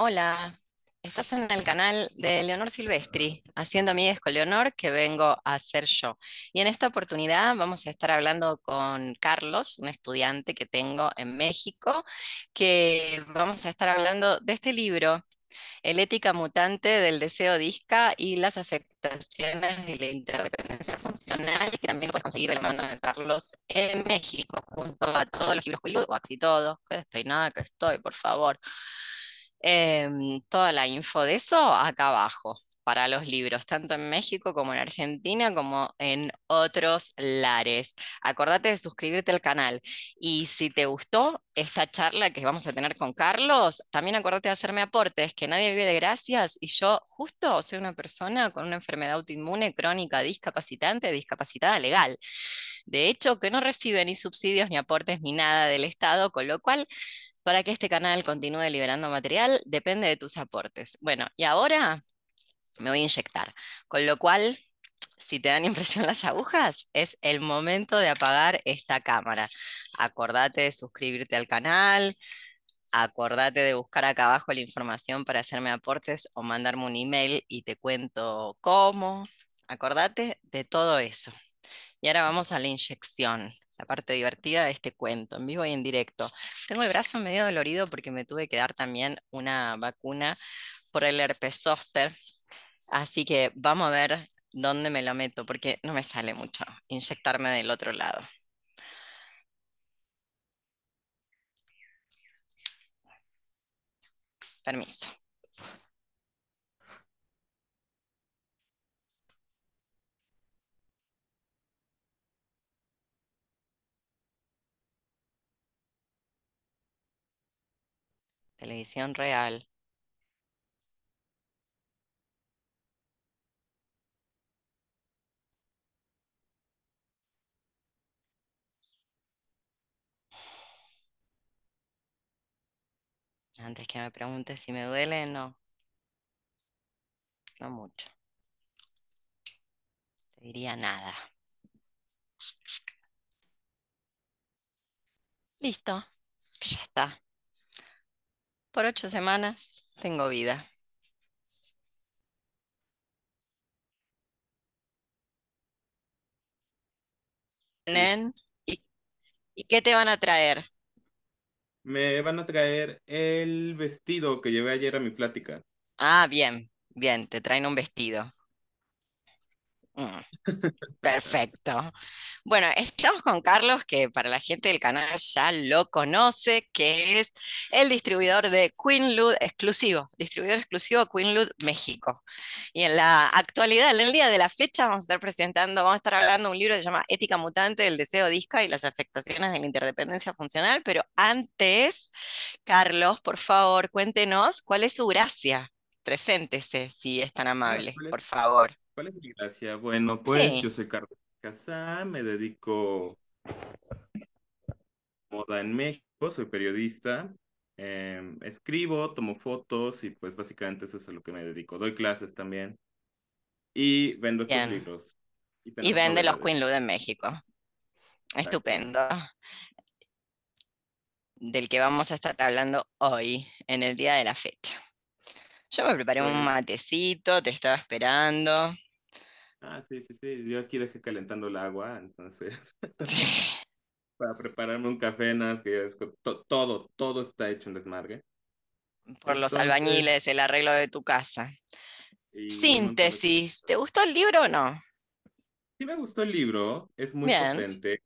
Hola, estás en el canal de Leonor Silvestri, haciendo amigues con Leonor, que vengo a hacer yo. Y en esta oportunidad vamos a estar hablando con Carlos, un estudiante que tengo en México, que vamos a estar hablando de este libro, El ética mutante del deseo disca y las afectaciones de la interdependencia funcional, que también lo puedes conseguir de la mano de Carlos en México, junto a todos los libros o casi todos, qué despeinada que estoy, por favor. Em, toda la info de eso acá abajo para los libros, tanto en México como en Argentina, como en otros lares. Acordate de suscribirte al canal. Y si te gustó esta charla que vamos a tener con Carlos, también acordate de hacerme aportes, que nadie vive de gracias y yo justo soy una persona con una enfermedad autoinmune crónica discapacitante, discapacitada legal. De hecho, que no recibe ni subsidios, ni aportes, ni nada del Estado, con lo cual para que este canal continúe liberando material depende de tus aportes. Bueno, y ahora me voy a inyectar, con lo cual, si te dan impresión las agujas, es el momento de apagar esta cámara. Acordate de suscribirte al canal, acordate de buscar acá abajo la información para hacerme aportes o mandarme un email y te cuento cómo. Acordate de todo eso. Y ahora vamos a la inyección la parte divertida de este cuento, en vivo y en directo. Tengo el brazo medio dolorido porque me tuve que dar también una vacuna por el herpes zóster, así que vamos a ver dónde me lo meto, porque no me sale mucho inyectarme del otro lado. Permiso. Televisión real. Antes que me preguntes si me duele, no. No mucho. Te diría nada. Listo. Ya está. Por ocho semanas tengo vida. ¿Y, ¿Y qué te van a traer? Me van a traer el vestido que llevé ayer a mi plática. Ah, bien, bien, te traen un vestido. Mm, perfecto. Bueno, estamos con Carlos, que para la gente del canal ya lo conoce, que es el distribuidor de Queenlood exclusivo, distribuidor exclusivo Queenlood México. Y en la actualidad, en el día de la fecha, vamos a estar presentando, vamos a estar hablando de un libro que se llama Ética Mutante del Deseo Disca y las afectaciones de la interdependencia funcional. Pero antes, Carlos, por favor, cuéntenos cuál es su gracia. Preséntese, si es tan amable, por favor. ¿Cuál es mi gracia? Bueno, pues yo soy Carlos Casá, me dedico moda en México, soy periodista, em, escribo, tomo fotos y pues básicamente eso es a lo que me dedico. Doy clases también y vendo estos libros. Y, vende los Queenlood en México. Estupendo. Del que vamos a estar hablando hoy, en el día de la fecha. Yo me preparé un matecito, te estaba esperando. Ah, sí, sí, sí. Yo aquí dejé calentando el agua, entonces. para prepararme un café, nada más que todo, todo está hecho en desmargue. Por los albañiles, el arreglo de tu casa. Síntesis, ¿te gustó el libro o no? Sí me gustó el libro, es muy potente.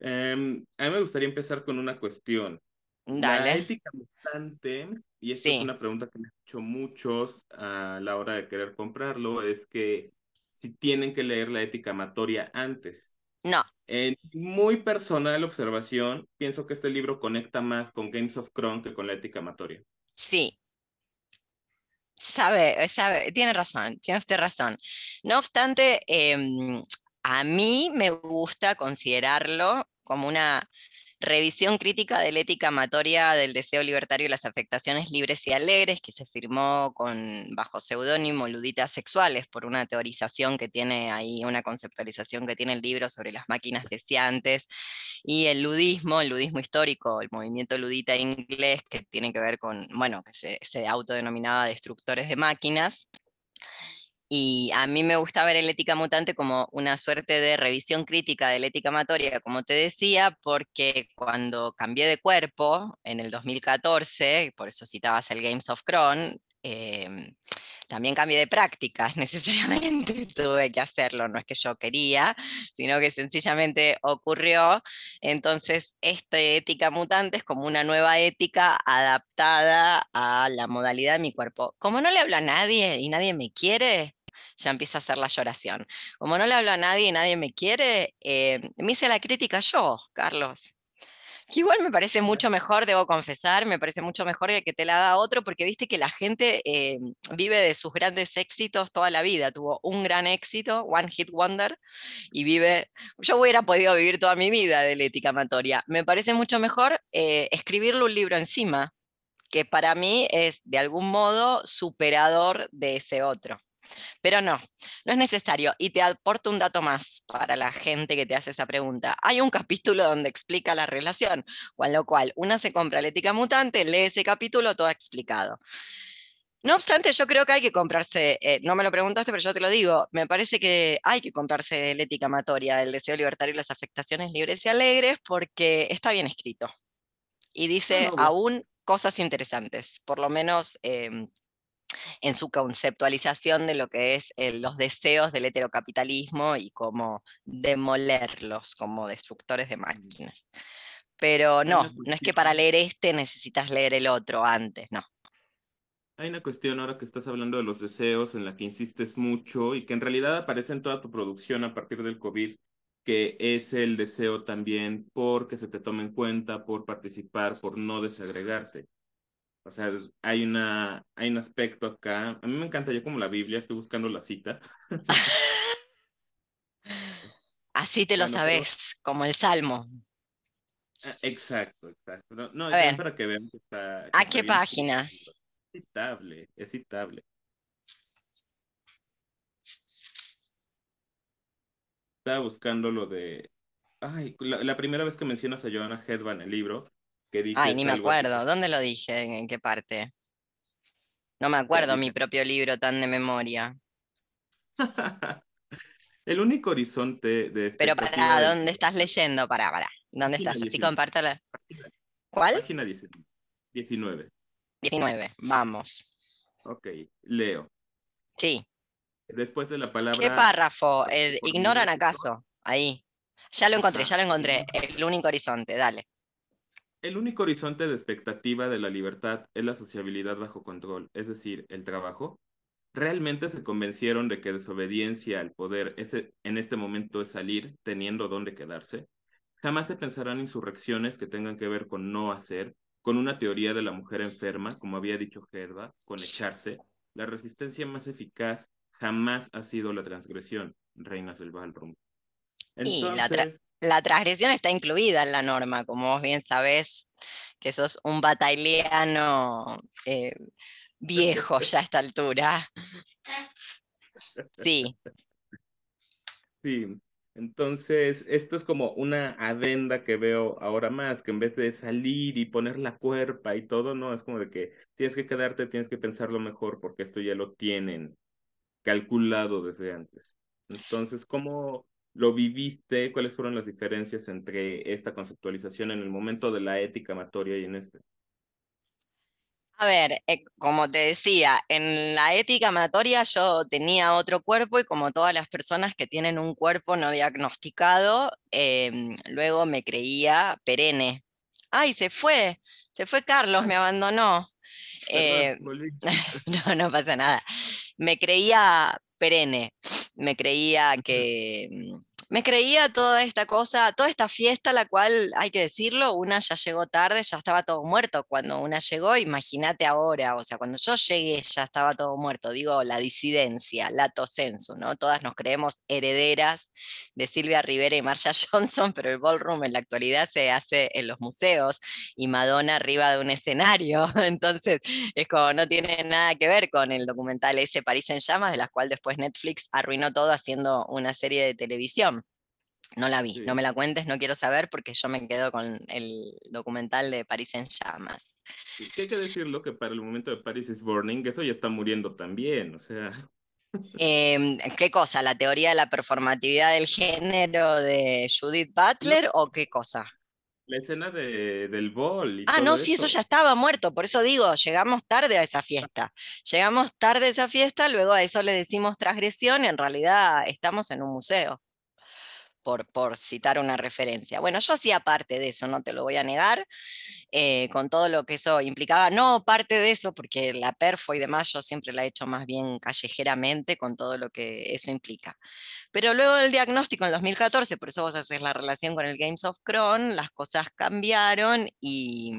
Em, a mí me gustaría empezar con una cuestión. Dale. La ética mutante, y esta es una pregunta que me han hecho muchos a la hora de querer comprarlo, es que si tienen que leer la ética amatoria antes. No. En muy personal observación, pienso que este libro conecta más con Games of Thrones que con la ética amatoria. Sí. Sabe, sabe, tiene razón, tiene usted razón. No obstante, em, a mí me gusta considerarlo como una Revisión crítica de la ética amatoria del deseo libertario y las afectaciones libres y alegres, que se firmó con, bajo seudónimo Luditas Sexuales, por una teorización que tiene ahí, una conceptualización que tiene el libro sobre las máquinas deseantes y el ludismo, el ludismo histórico, el movimiento ludita inglés, que tiene que ver con, bueno, que se, se autodenominaba destructores de máquinas. Y a mí me gusta ver el ética mutante como una suerte de revisión crítica de la ética amatoria, como te decía, porque cuando cambié de cuerpo en el 2014, por eso citabas el Games of Cron, em, también cambié de prácticas, necesariamente tuve que hacerlo, no es que yo quería, sino que sencillamente ocurrió. Entonces, esta ética mutante es como una nueva ética adaptada a la modalidad de mi cuerpo. Como no le hablo a nadie y nadie me quiere, ya empieza a hacer la lloración. Como no le hablo a nadie y nadie me quiere, eh, me hice la crítica yo, Carlos. Que igual me parece mucho mejor, debo confesar, me parece mucho mejor que te la haga otro, porque viste que la gente eh, vive de sus grandes éxitos toda la vida. Tuvo un gran éxito, One Hit Wonder, y vive. Yo hubiera podido vivir toda mi vida de la ética amatoria. Me parece mucho mejor eh, escribirle un libro encima, que para mí es de algún modo superador de ese otro. Pero no, no es necesario. Y te aporto un dato más para la gente que te hace esa pregunta. Hay un capítulo donde explica la relación, con lo cual una se compra la ética mutante, lee ese capítulo todo explicado. No obstante, yo creo que hay que comprarse, eh, no me lo preguntaste, pero yo te lo digo, me parece que hay que comprarse la ética amatoria del deseo libertario y las afectaciones libres y alegres porque está bien escrito. Y dice aún cosas interesantes, por lo menos em, en su conceptualización de lo que es eh, los deseos del heterocapitalismo y cómo demolerlos como destructores de máquinas. Pero no, no es que para leer este necesitas leer el otro antes, no. Hay una cuestión ahora que estás hablando de los deseos en la que insistes mucho y que en realidad aparece en toda tu producción a partir del COVID, que es el deseo también por que se te tome en cuenta, por participar, por no desagregarse. O sea, hay, una, hay un aspecto acá. A mí me encanta, yo como la Biblia, estoy buscando la cita. Así te lo sabes, como el Salmo. Ah, exacto, exacto. No, es para que vean que está. ¿A qué página? Es citable, es citable. Estaba buscando lo de. Ay, la, la primera vez que mencionas a Joanna Hedban en el libro, Ay, ni me acuerdo. ¿Dónde lo dije? ¿En qué parte? No me acuerdo mi propio libro tan de memoria. El único horizonte de Pero para, ¿dónde estás leyendo? Para, para. ¿Dónde estás? Así compártela. ¿Cuál? Página 19. 19, vamos. Ok, leo. Sí. Después de la palabra. ¿Qué párrafo? ¿Ignoran acaso? Ahí. Ya lo encontré, ya lo encontré. El único horizonte, dale. El único horizonte de expectativa de la libertad es la sociabilidad bajo control, es decir, el trabajo. ¿Realmente se convencieron de que desobediencia al poder ese, en este momento es salir teniendo dónde quedarse? Jamás se pensarán insurrecciones que tengan que ver con no hacer, con una teoría de la mujer enferma, como había dicho Gerda, con echarse. La resistencia más eficaz jamás ha sido la transgresión, reinas del Ballroom. Entonces, la transgresión está incluida en la norma, como vos bien sabés, que sos un bataliano eh, viejo ya a esta altura. Sí. Sí, entonces esto es como una adenda que veo ahora más, que en vez de salir y poner la cuerpa y todo, no, es como de que tienes que quedarte, tienes que pensarlo mejor porque esto ya lo tienen calculado desde antes. Entonces, ¿cómo, lo viviste? ¿Cuáles fueron las diferencias entre esta conceptualización en el momento de la ética amatoria y en este? A ver, eh, como te decía, en la ética amatoria yo tenía otro cuerpo y como todas las personas que tienen un cuerpo no diagnosticado, em, luego me creía perenne. Ay, se fue, se fue Carlos, me abandonó. Eh, no, no pasa nada. Me creía perenne, me creía que, me creía toda esta cosa, toda esta fiesta, la cual, hay que decirlo, una ya llegó tarde, ya estaba todo muerto. Cuando una llegó, imagínate ahora, o sea, cuando yo llegué ya estaba todo muerto. Digo, la disidencia, lato sensu, ¿no? Todas nos creemos herederas de Silvia Rivera y Marcia Johnson, pero el ballroom en la actualidad se hace en los museos y Madonna arriba de un escenario. Entonces, es como no tiene nada que ver con el documental ese París en llamas, de la cual después Netflix arruinó todo haciendo una serie de televisión. No la vi, no me la cuentes, no quiero saber porque yo me quedo con el documental de París en llamas. ¿Qué hay que decirlo? Que para el momento de Paris is Burning, eso ya está muriendo también, o sea. Em, ¿Qué cosa? ¿La teoría de la performatividad del género de Judith Butler o qué cosa? La escena de, del bol. ah, no, sí, eso ya estaba muerto, por eso digo, llegamos tarde a esa fiesta. Llegamos tarde a esa fiesta, luego a eso le decimos transgresión y en realidad estamos en un museo por, citar una referencia. Bueno, yo hacía parte de eso, no te lo voy a negar, eh, con todo lo que eso implicaba. No parte de eso, porque la perfo y demás yo siempre la he hecho más bien callejeramente con todo lo que eso implica. Pero luego del diagnóstico en 2014, por eso vos haces la relación con el Games of Cron, las cosas cambiaron y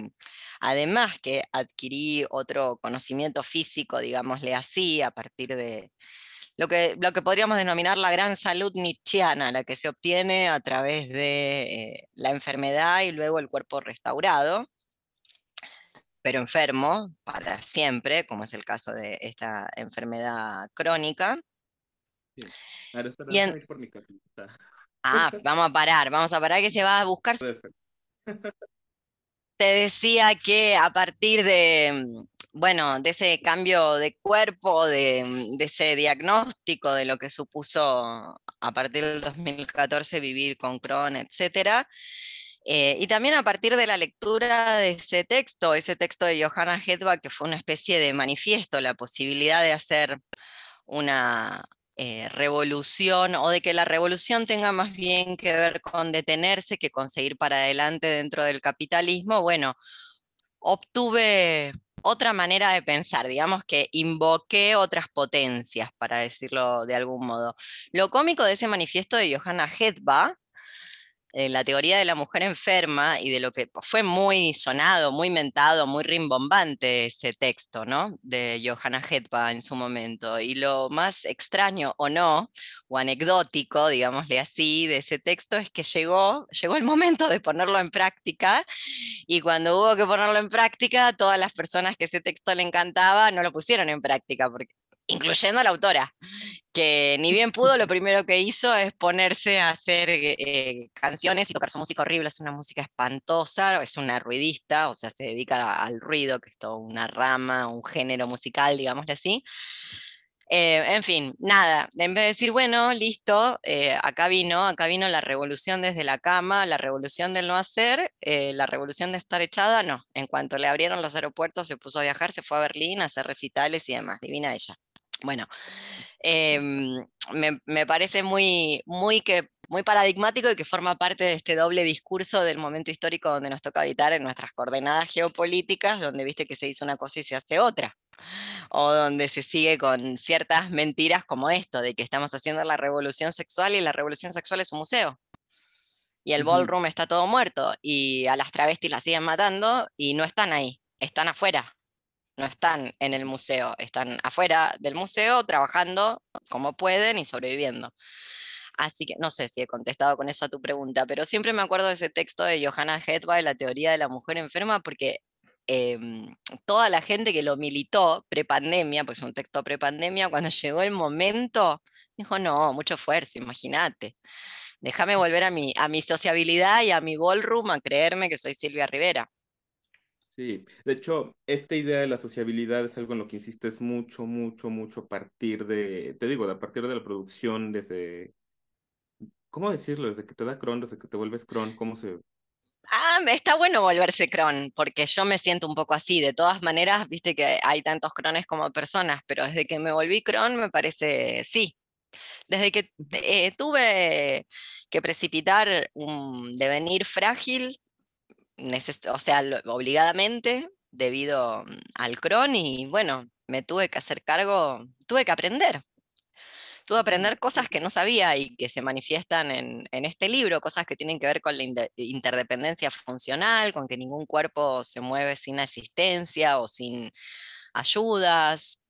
además que adquirí otro conocimiento físico, digámosle así, a partir de lo que, lo que podríamos denominar la gran salud nietzscheana, la que se obtiene a través de eh, la enfermedad y luego el cuerpo restaurado, pero enfermo para siempre, como es el caso de esta enfermedad crónica. Ah, vamos a parar, vamos a parar que se va a buscar. Te decía que a partir de, bueno, de ese cambio de cuerpo, de, ese diagnóstico de lo que supuso a partir del 2014 vivir con Crohn, etc. Eh, y también a partir de la lectura de ese texto, ese texto de Johanna Hedbach, que fue una especie de manifiesto, la posibilidad de hacer una eh, revolución o de que la revolución tenga más bien que ver con detenerse que con seguir para adelante dentro del capitalismo, bueno, obtuve otra manera de pensar, digamos que invoqué otras potencias, para decirlo de algún modo. Lo cómico de ese manifiesto de Johanna Hedba la teoría de la mujer enferma y de lo que fue muy sonado, muy mentado, muy rimbombante ese texto, ¿no? De Johanna Hedba en su momento. Y lo más extraño o no, o anecdótico, digámosle así, de ese texto es que llegó, llegó el momento de ponerlo en práctica y cuando hubo que ponerlo en práctica, todas las personas que ese texto le encantaba no lo pusieron en práctica porque incluyendo a la autora, que ni bien pudo, lo primero que hizo es ponerse a hacer eh, canciones y tocar su música horrible, es una música espantosa, es una ruidista, o sea, se dedica al ruido, que es toda una rama, un género musical, digámosle así. Eh, en fin, nada, en vez de decir, bueno, listo, eh, acá vino, acá vino la revolución desde la cama, la revolución del no hacer, la revolución de estar echada, no. En cuanto le abrieron los aeropuertos, se puso a viajar, se fue a Berlín a hacer recitales y demás, divina ella. Bueno, em, me, parece muy, muy, que, muy paradigmático y que forma parte de este doble discurso del momento histórico donde nos toca habitar en nuestras coordenadas geopolíticas, donde viste que se dice una cosa y se hace otra, o donde se sigue con ciertas mentiras como esto, de que estamos haciendo la revolución sexual y la revolución sexual es un museo. Y el ballroom está todo muerto y a las travestis las siguen matando y no están ahí, están afuera no están en el museo, están afuera del museo trabajando como pueden y sobreviviendo. Así que no sé si he contestado con eso a tu pregunta, pero siempre me acuerdo de ese texto de Johanna Hedwig, La teoría de la mujer enferma, porque em, toda la gente que lo militó prepandemia, pues un texto prepandemia, cuando llegó el momento, dijo, no, mucho esfuerzo, imagínate. Déjame volver a mi, a mi sociabilidad y a mi ballroom a creerme que soy Silvia Rivera. Sí, de hecho, esta idea de la sociabilidad es algo en lo que insistes mucho, mucho, mucho a partir de, te digo, a partir de la producción, desde, ¿cómo decirlo? Desde que te da cron, desde que te vuelves cron, ¿cómo se...? Ah, está bueno volverse cron, porque yo me siento un poco así. De todas maneras, viste que hay tantos crones como personas, pero desde que me volví cron me parece, sí. Desde que eh, tuve que precipitar un devenir frágil, o sea, obligadamente debido mm, al cron y bueno, me tuve que hacer cargo, tuve que aprender. pude aprender cosas que no sabía y que se manifiestan en, este libro, cosas que tienen que ver con la interdependencia funcional, con que ningún cuerpo se mueve sin asistencia o sin ayudas.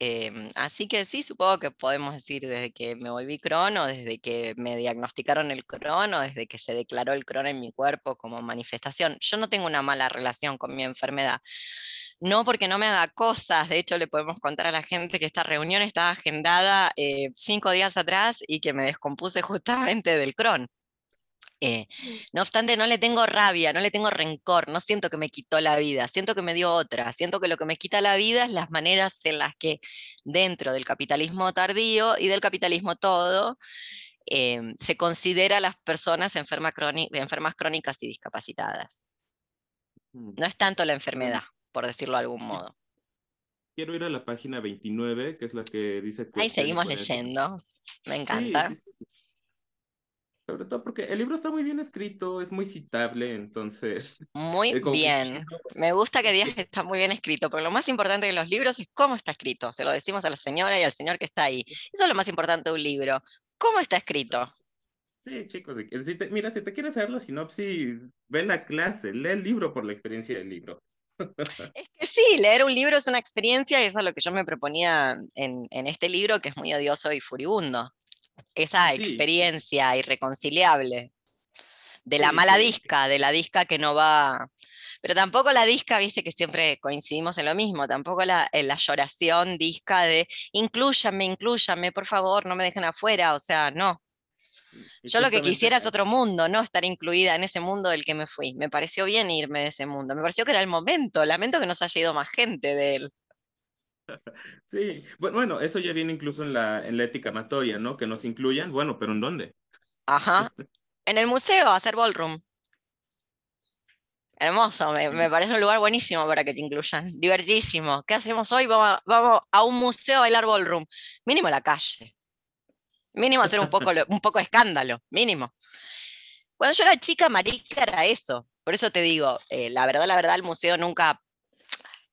Em, así que sí, supongo que podemos decir desde que me volví crono, desde que me diagnosticaron el crono, desde que se declaró el crono en mi cuerpo como manifestación. Yo no tengo una mala relación con mi enfermedad no porque no me haga cosas, de hecho le podemos contar a la gente que esta reunión estaba agendada eh, cinco días atrás y que me descompuse justamente del Crohn. Eh, no obstante, no le tengo rabia, no le tengo rencor, no siento que me quitó la vida, siento que me dio otra, siento que lo que me quita la vida es las maneras en las que dentro del capitalismo tardío y del capitalismo todo, em, se considera a las personas enfermas crónicas y discapacitadas. Mm. No es tanto la enfermedad por decirlo de algún modo. Quiero ir a la página 29, que es la que dice... Ahí seguimos leyendo, me encanta. Sobre todo porque el libro está muy bien escrito, es muy citable, entonces... Muy bien. Me gusta que digas que está muy bien escrito, pero lo más importante de los libros es cómo está escrito. Se lo decimos a la señora y al señor que está ahí. Eso es lo más importante de un libro. ¿Cómo está escrito? Sí, chicos, mira, si te quieres saber la sinopsis, ve la clase, lee el libro por la experiencia del libro. Es que sí, leer un libro es una experiencia y eso es lo que yo me proponía en, este libro, que es muy odioso y furibundo. Esa experiencia irreconciliable de la mala disca, de la disca que no va... Pero tampoco la disca, viste que siempre coincidimos en lo mismo, tampoco la, la lloración disca de incluyame, incluyame, por favor, no me dejen afuera, o sea, no, yo lo que quisiera es otro mundo, no estar incluida en ese mundo del que me fui. Me pareció bien irme de ese mundo, me pareció que era el momento. Lamento que nos haya ido más gente de él. Sí, bueno, eso ya viene incluso en la, en la ética amatoria, ¿no? Que nos incluyan, bueno, pero ¿en dónde? Ajá. En el museo, hacer ballroom. Hermoso, me, parece un lugar buenísimo para que te incluyan. Divertísimo. ¿Qué hacemos hoy? Vamos, vamos a un museo a bailar ballroom. Mínimo la calle. Mínimo hacer un poco, un poco escándalo, mínimo. Cuando yo era chica, marica, era eso. Por eso te digo, eh, la verdad, la verdad, el museo nunca...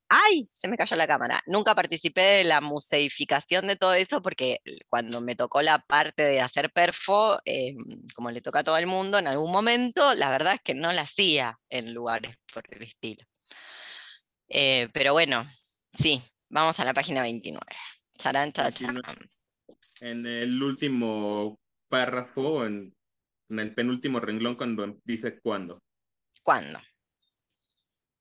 ¡Ay! Se me cayó la cámara. Nunca participé de la museificación de todo eso porque cuando me tocó la parte de hacer perfo, em, como le toca a todo el mundo en algún momento, la verdad es que no la hacía en lugares por el estilo. Eh, pero bueno, sí, vamos a la página 29. Charán, charán en el último párrafo, en, el penúltimo renglón, cuando dice cuándo. ¿Cuándo?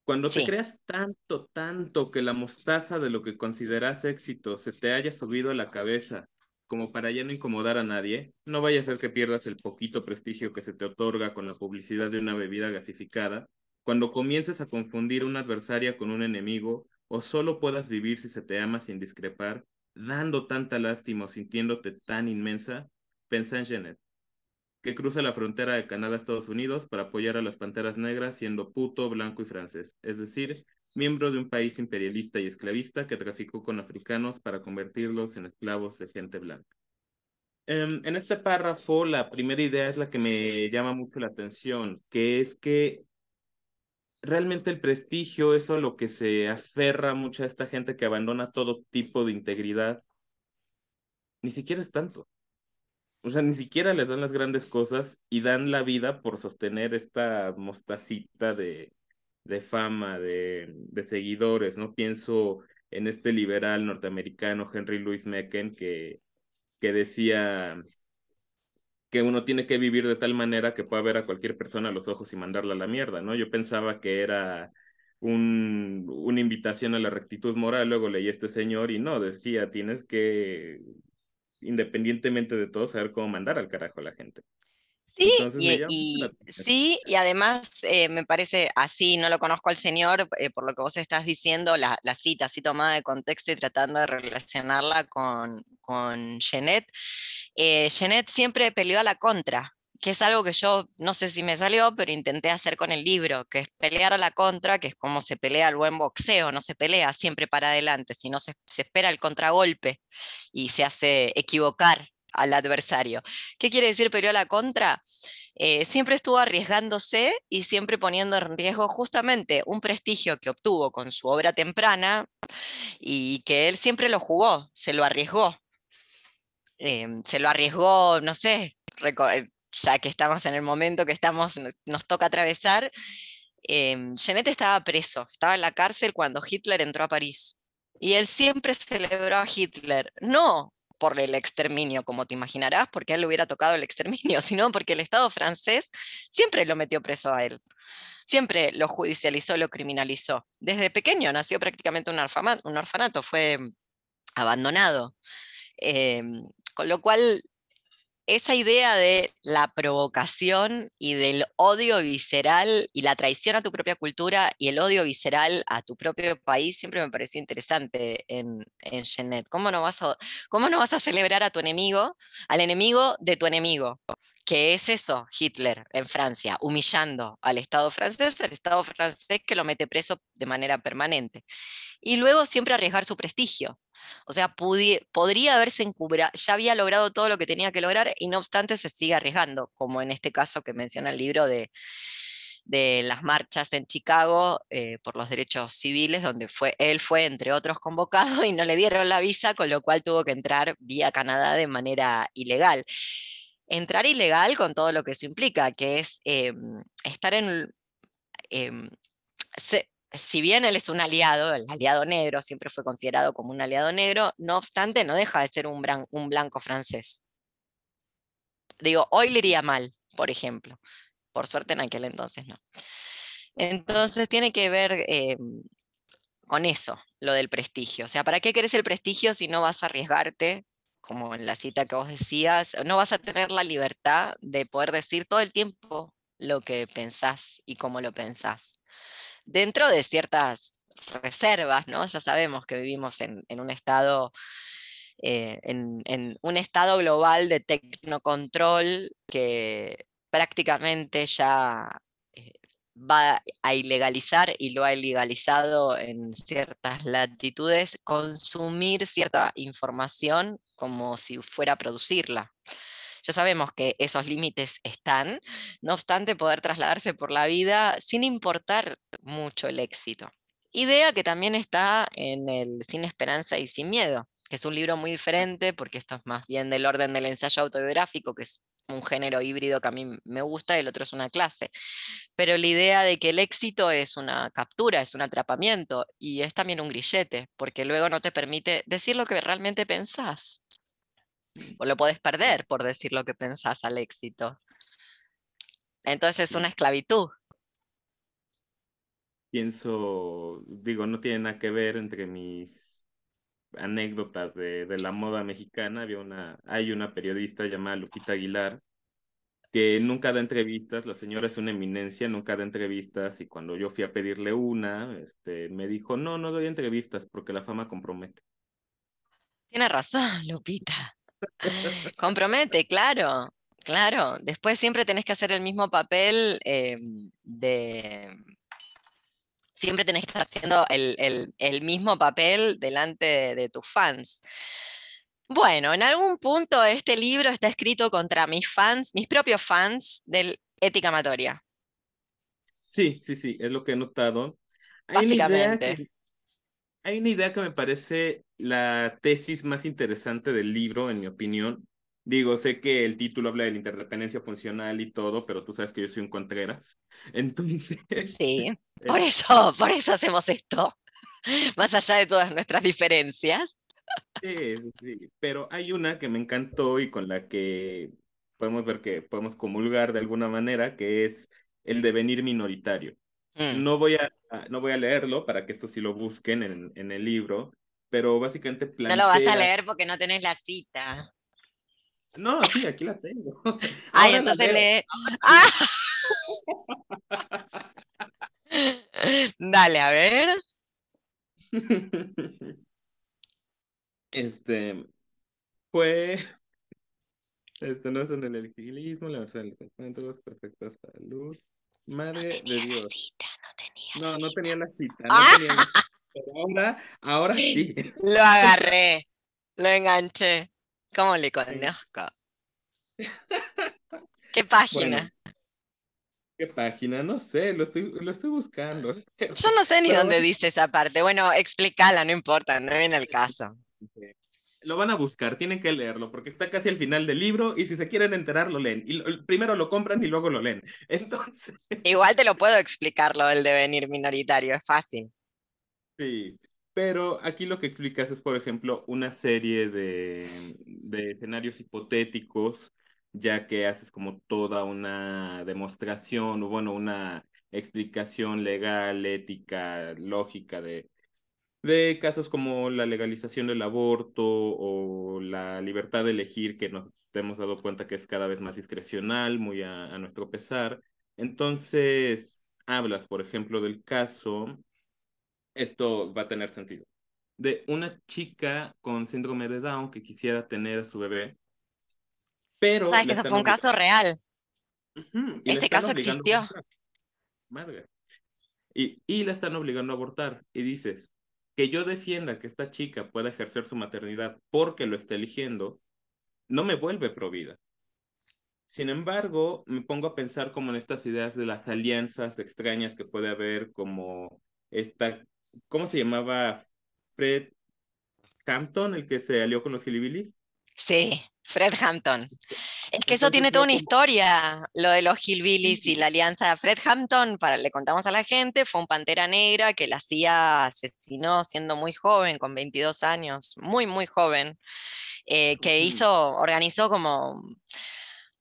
Cuando te creas tanto, tanto que la mostaza de lo que consideras éxito se te haya subido a la cabeza como para ya no incomodar a nadie, no vaya a ser que pierdas el poquito prestigio que se te otorga con la publicidad de una bebida gasificada, cuando comiences a confundir una adversaria con un enemigo, o solo puedas vivir si se te ama sin discrepar, dando tanta lástima o sintiéndote tan inmensa, pensá en Janet, que cruza la frontera de Canadá a Estados Unidos para apoyar a las Panteras Negras siendo puto, blanco y francés, es decir, miembro de un país imperialista y esclavista que traficó con africanos para convertirlos en esclavos de gente blanca. Em, en este párrafo, la primera idea es la que me llama mucho la atención, que es que realmente el prestigio, eso lo que se aferra mucho a esta gente que abandona todo tipo de integridad, ni siquiera es tanto. O sea, ni siquiera les dan las grandes cosas y dan la vida por sostener esta mostacita de, de fama, de, de seguidores, ¿no? Pienso en este liberal norteamericano, Henry Louis Mecken, que, que decía que uno tiene que vivir de tal manera que pueda ver a cualquier persona a los ojos y mandarla a la mierda, ¿no? Yo pensaba que era un, una invitación a la rectitud moral, luego leí este señor y no, decía, tienes que, independientemente de todo, saber cómo mandar al carajo a la gente. Sí, y, sí, y además eh, me parece así, no lo conozco al señor, eh, por lo que vos estás diciendo, la, la, cita así tomada de contexto y tratando de relacionarla con, con Jeanette. Eh, Jeanette siempre peleó a la contra, que es algo que yo no sé si me salió, pero intenté hacer con el libro, que es pelear a la contra, que es como se pelea el buen boxeo, no se pelea siempre para adelante, sino se, se espera el contragolpe y se hace equivocar al adversario. ¿Qué quiere decir peleó a la contra? Eh, siempre estuvo arriesgándose y siempre poniendo en riesgo justamente un prestigio que obtuvo con su obra temprana y que él siempre lo jugó, se lo arriesgó. em, se lo arriesgó, no sé, eh, ya que estamos en el momento que estamos, nos toca atravesar, eh, estaba preso, estaba en la cárcel cuando Hitler entró a París. Y él siempre celebró a Hitler, no por el exterminio, como te imaginarás, porque a él le hubiera tocado el exterminio, sino porque el Estado francés siempre lo metió preso a él. Siempre lo judicializó, lo criminalizó. Desde pequeño nació prácticamente un, un orfanato, fue abandonado. Em, con lo cual esa idea de la provocación y del odio visceral y la traición a tu propia cultura y el odio visceral a tu propio país siempre me pareció interesante en, en Genet. ¿Cómo no, vas a, ¿Cómo no vas a celebrar a tu enemigo, al enemigo de tu enemigo? que es eso, Hitler en Francia, humillando al Estado francés, el Estado francés que lo mete preso de manera permanente. Y luego siempre arriesgar su prestigio. O sea, podría haberse encubrado, ya había logrado todo lo que tenía que lograr y no obstante se sigue arriesgando, como en este caso que menciona el libro de, de las marchas en Chicago eh, por los derechos civiles, donde fue, él fue, entre otros, convocado y no le dieron la visa, con lo cual tuvo que entrar vía Canadá de manera ilegal. Entrar ilegal con todo lo que eso implica, que es em, estar en... Em, si bien él es un aliado, el aliado negro siempre fue considerado como un aliado negro, no obstante no deja de ser un, blanco francés. Digo, hoy le iría mal, por ejemplo. Por suerte en aquel entonces no. Entonces tiene que ver em, con eso, lo del prestigio. O sea, ¿para qué querés el prestigio si no vas a arriesgarte como en la cita que vos decías, no vas a tener la libertad de poder decir todo el tiempo lo que pensás y cómo lo pensás. Dentro de ciertas reservas, ¿no? Ya sabemos que vivimos en, un estado, eh, en, un estado global de tecnocontrol que prácticamente ya va a ilegalizar y lo ha ilegalizado en ciertas latitudes, consumir cierta información como si fuera a producirla. Ya sabemos que esos límites están, no obstante poder trasladarse por la vida sin importar mucho el éxito. Idea que también está en el Sin Esperanza y Sin Miedo, que es un libro muy diferente porque esto es más bien del orden del ensayo autobiográfico, que es un género híbrido que a mí me gusta el otro es una clase. Pero la idea de que el éxito es una captura, es un atrapamiento y es también un grillete, porque luego no te permite decir lo que realmente pensás. O lo puedes perder por decir lo que pensás al éxito. Entonces es una esclavitud. Pienso, digo, no tiene nada que ver entre mis anécdotas de, de, la moda mexicana. Había una, hay una periodista llamada Lupita Aguilar que nunca da entrevistas, la señora es una eminencia, nunca da entrevistas y cuando yo fui a pedirle una, este, me dijo, no, no doy entrevistas porque la fama compromete. Tiene razón, Lupita. compromete, claro, claro. Después siempre tenés que hacer el mismo papel eh, de siempre tenés que estar haciendo el, mismo papel delante de, tus fans. Bueno, en algún punto este libro está escrito contra mis fans, mis propios fans del Ética Amatoria. Sí, sí, sí, es lo que he notado. Hay Básicamente. hay una idea que me parece la tesis más interesante del libro, en mi opinión. Digo, sé que el título habla de la interdependencia funcional y todo, pero tú sabes que yo soy un Contreras. Entonces. Sí, por eso, por eso hacemos esto. Más allá de todas nuestras diferencias. Sí, sí, pero hay una que me encantó y con la que podemos ver que podemos comulgar de alguna manera, que es el devenir minoritario. Mm. No, voy a, no voy a leerlo para que esto sí lo busquen en, en el libro, pero básicamente plantea... No lo vas a leer porque no tenés la cita. No, sí, aquí la tengo. Ay, entonces le. ¡Ah! Dale, a ver. Este fue. Este no es en el elegibilismo, la versión de los encuentros, perfecta salud. Madre de Dios. no tenía. No, no tenía la cita. No ah. tenía la cita. Pero ahora, ahora sí. Lo agarré, lo enganché. ¿Cómo le conozco? ¿Qué página? ¿Qué página? No sé, lo estoy, lo estoy buscando. Yo no sé ni dónde dice esa parte. Bueno, explícala, no importa, no viene el caso. lo van a buscar, tienen que leerlo, porque está casi al final del libro y si se quieren enterar, lo leen. Y primero lo compran y luego lo leen. Entonces... Igual te lo puedo explicar lo del devenir minoritario, es fácil. Sí, pero aquí lo que explicas es, por ejemplo, una serie de, de escenarios hipotéticos, ya que haces como toda una demostración o bueno, una explicación legal, ética, lógica de de casos como la legalización del aborto o la libertad de elegir, que nos hemos dado cuenta que es cada vez más discrecional, muy a, nuestro pesar. Entonces, hablas, por ejemplo, del caso, esto va a tener sentido, de una chica con síndrome de Down que quisiera tener a su bebé, pero... Sabes que eso fue un caso real. Ese caso existió. Y, y la están obligando a abortar. Y dices, que yo defienda que esta chica pueda ejercer su maternidad porque lo está eligiendo, no me vuelve provida. Sin embargo, me pongo a pensar como en estas ideas de las alianzas extrañas que puede haber, como esta, ¿cómo se llamaba? Fred Hampton, el que se alió con los Hillbillies. Sí, Fred Hampton. Es que eso tiene toda una historia, lo de los Hillbillies y la alianza de Fred Hampton, para le contamos a la gente, fue un pantera negra que la hacía asesinó siendo muy joven, con 22 años, muy, muy joven, eh, que hizo, organizó como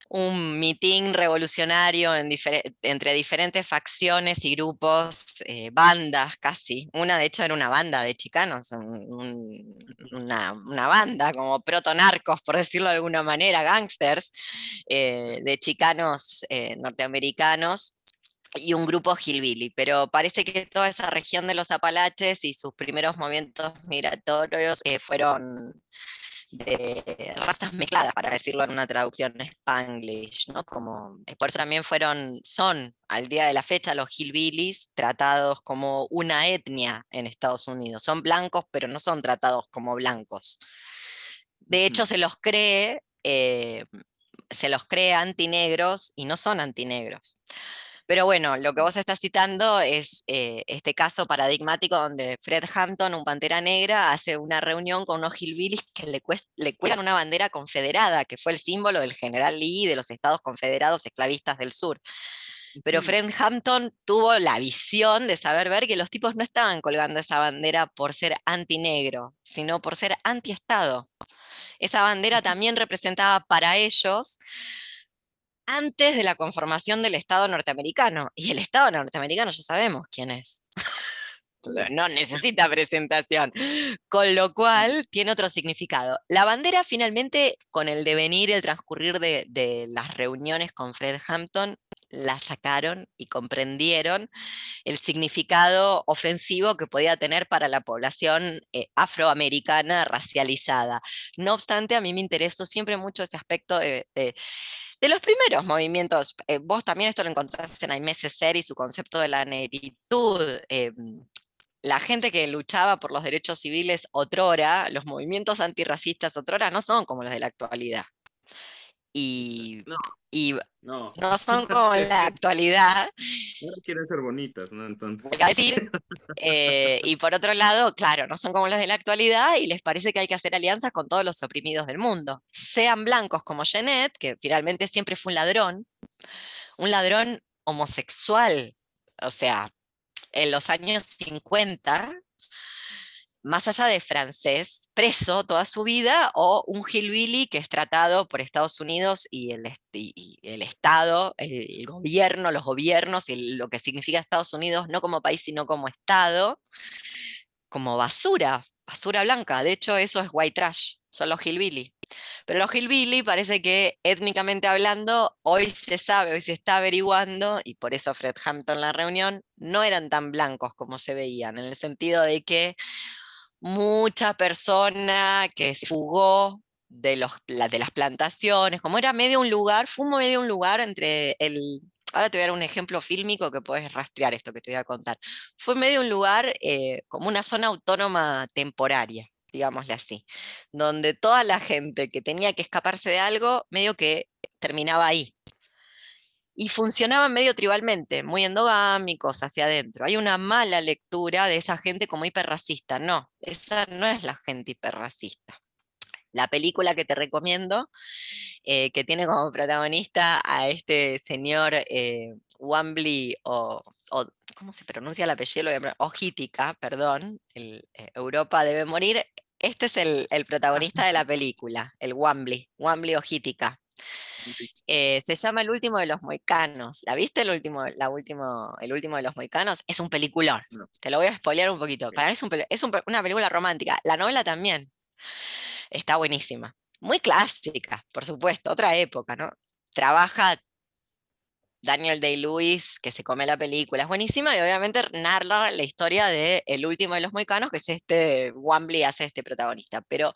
un mitin revolucionario entre diferentes facciones y grupos, eh, bandas casi. Una de hecho era una banda de chicanos, una, banda como protonarcos, por decirlo de alguna manera, gangsters eh, de chicanos eh, norteamericanos y un grupo hillbilly, pero parece que toda esa región de los Apalaches y sus primeros movimientos migratorios fueron de razas mezcladas, para decirlo en una traducción spanglish, ¿no? Como, eh, por eso también fueron, son al día de la fecha los hillbillies tratados como una etnia en Estados Unidos. Son blancos, pero no son tratados como blancos. De hecho, se los cree, eh, se los cree antinegros y no son antinegros. Pero bueno, lo que vos estás citando es eh, este caso paradigmático donde Fred Hampton, un pantera negra, hace una reunión con unos hillbillies que le, le cuelgan una bandera confederada, que fue el símbolo del general Lee y de los estados confederados esclavistas del sur. Pero Fred Hampton tuvo la visión de saber ver que los tipos no estaban colgando esa bandera por ser antinegro, sino por ser antiestado. Esa bandera también representaba para ellos antes de la conformación del Estado norteamericano. Y el Estado norteamericano ya sabemos quién es. no necesita presentación. Con lo cual tiene otro significado. La bandera finalmente, con el devenir, el transcurrir de, las reuniones con Fred Hampton, la sacaron y comprendieron el significado ofensivo que podía tener para la población eh, afroamericana racializada. No obstante, a mí me interesó siempre mucho ese aspecto de de los primeros movimientos, eh, vos también esto lo encontraste en Aimé Ser y su concepto de la negritud. Eh, la gente que luchaba por los derechos civiles otrora, los movimientos antirracistas otrora, no son como los de la actualidad. Y no, y no. son como la actualidad. No quieren ser bonitas, ¿no? Entonces. decir. Eh, y por otro lado, claro, no son como las de la actualidad y les parece que hay que hacer alianzas con todos los oprimidos del mundo. Sean blancos como Jeanette, que finalmente siempre fue un ladrón, un ladrón homosexual. O sea, en los años 50 más allá de francés, preso toda su vida, o un hillbilly que es tratado por Estados Unidos y el, el Estado, el, gobierno, los gobiernos, y lo que significa Estados Unidos, no como país, sino como Estado, como basura, basura blanca. De hecho, eso es white trash, son los hillbilly. Pero los hillbilly parece que étnicamente hablando, hoy se sabe, hoy se está averiguando, y por eso Fred Hampton en la reunión, no eran tan blancos como se veían, en el sentido de que mucha persona que se fugó de, los, de las plantaciones, como era medio un lugar, fue medio un lugar entre el... Ahora te voy a dar un ejemplo fílmico que puedes rastrear esto que te voy a contar. Fue medio un lugar eh, como una zona autónoma temporaria, digámosle así, donde toda la gente que tenía que escaparse de algo, medio que terminaba ahí y funcionaban medio tribalmente, muy endogámicos hacia adentro. Hay una mala lectura de esa gente como hiperracista. No, esa no es la gente hiperracista. La película que te recomiendo, eh, que tiene como protagonista a este señor eh, Wambly o, ¿cómo se pronuncia el apellido? Ojítica, perdón, el, eh, Europa debe morir. Este es el, protagonista de la película, el Wambly, Wambly Ojítica. se llama El último de los moicanos. ¿La viste el último, la último, el último de los moicanos? Es un peliculón. Te lo voy a spoilear un poquito. Para mí es, es una película romántica. La novela también está buenísima. Muy clásica, por supuesto, otra época, ¿no? Trabaja Daniel Day-Lewis, que se come la película, es buenísima y obviamente narra la historia de El último de los moicanos, que es este, Wambly hace este protagonista. Pero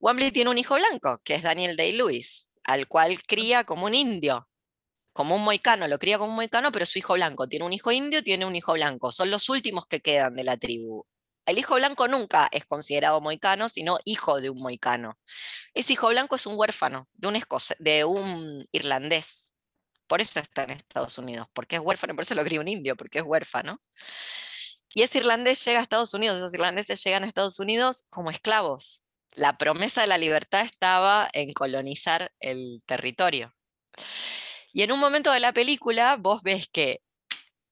Wambly tiene un hijo blanco, que es Daniel Day-Lewis, al cual cría como un indio, como un moicano, lo cría como un moicano, pero su hijo blanco. Tiene un hijo indio, tiene un hijo blanco. Son los últimos que quedan de la tribu. El hijo blanco nunca es considerado moicano, sino hijo de un moicano. Ese hijo blanco es un huérfano de un, de un irlandés. Por eso está en Estados Unidos, porque es huérfano, por eso lo cría un indio, porque es huérfano. Y ese irlandés llega a Estados Unidos, esos irlandeses llegan a Estados Unidos como esclavos. La promesa de la libertad estaba en colonizar el territorio. Y en un momento de la película vos ves que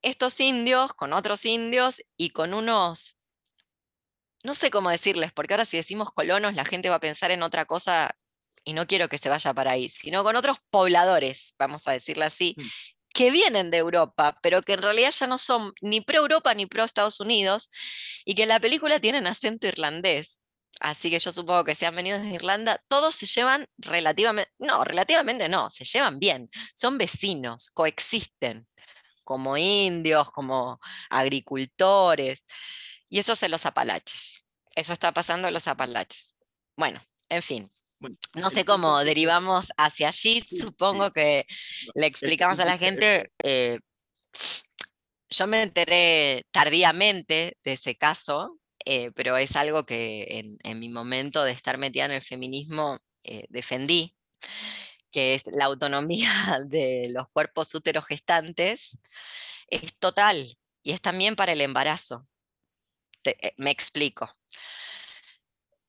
estos indios con otros indios y con unos no sé cómo decirles, porque ahora si decimos colonos la gente va a pensar en otra cosa y no quiero que se vaya para ahí, sino con otros pobladores, vamos a decirlo así, mm. que vienen de Europa, pero que en realidad ya no son ni pro-Europa ni pro-Estados Unidos, y que en la película tienen acento irlandés. Así que yo supongo que si han venido desde Irlanda, todos se llevan relativamente, no, relativamente no, se llevan bien, son vecinos, coexisten, como indios, como agricultores. Y eso es en los Apalaches. Eso está pasando en los Apalaches. Bueno, en fin. no sé cómo derivamos hacia allí, supongo que le explicamos a la gente. Eh, yo me enteré tardíamente de ese caso, eh, pero es algo que en, mi momento de estar metida en el feminismo eh, defendí, que es la autonomía de los cuerpos úteros gestantes, es total y es también para el embarazo. Eh, me explico.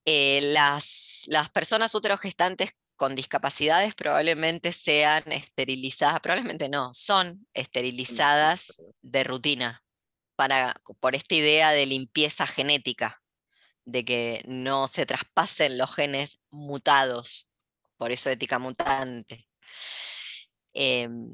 Eh, las, las personas uterogestantes con discapacidades probablemente sean esterilizadas, probablemente no, son esterilizadas de rutina para, por esta idea de limpieza genética, de que no se traspasen los genes mutados, por eso ética mutante. Em,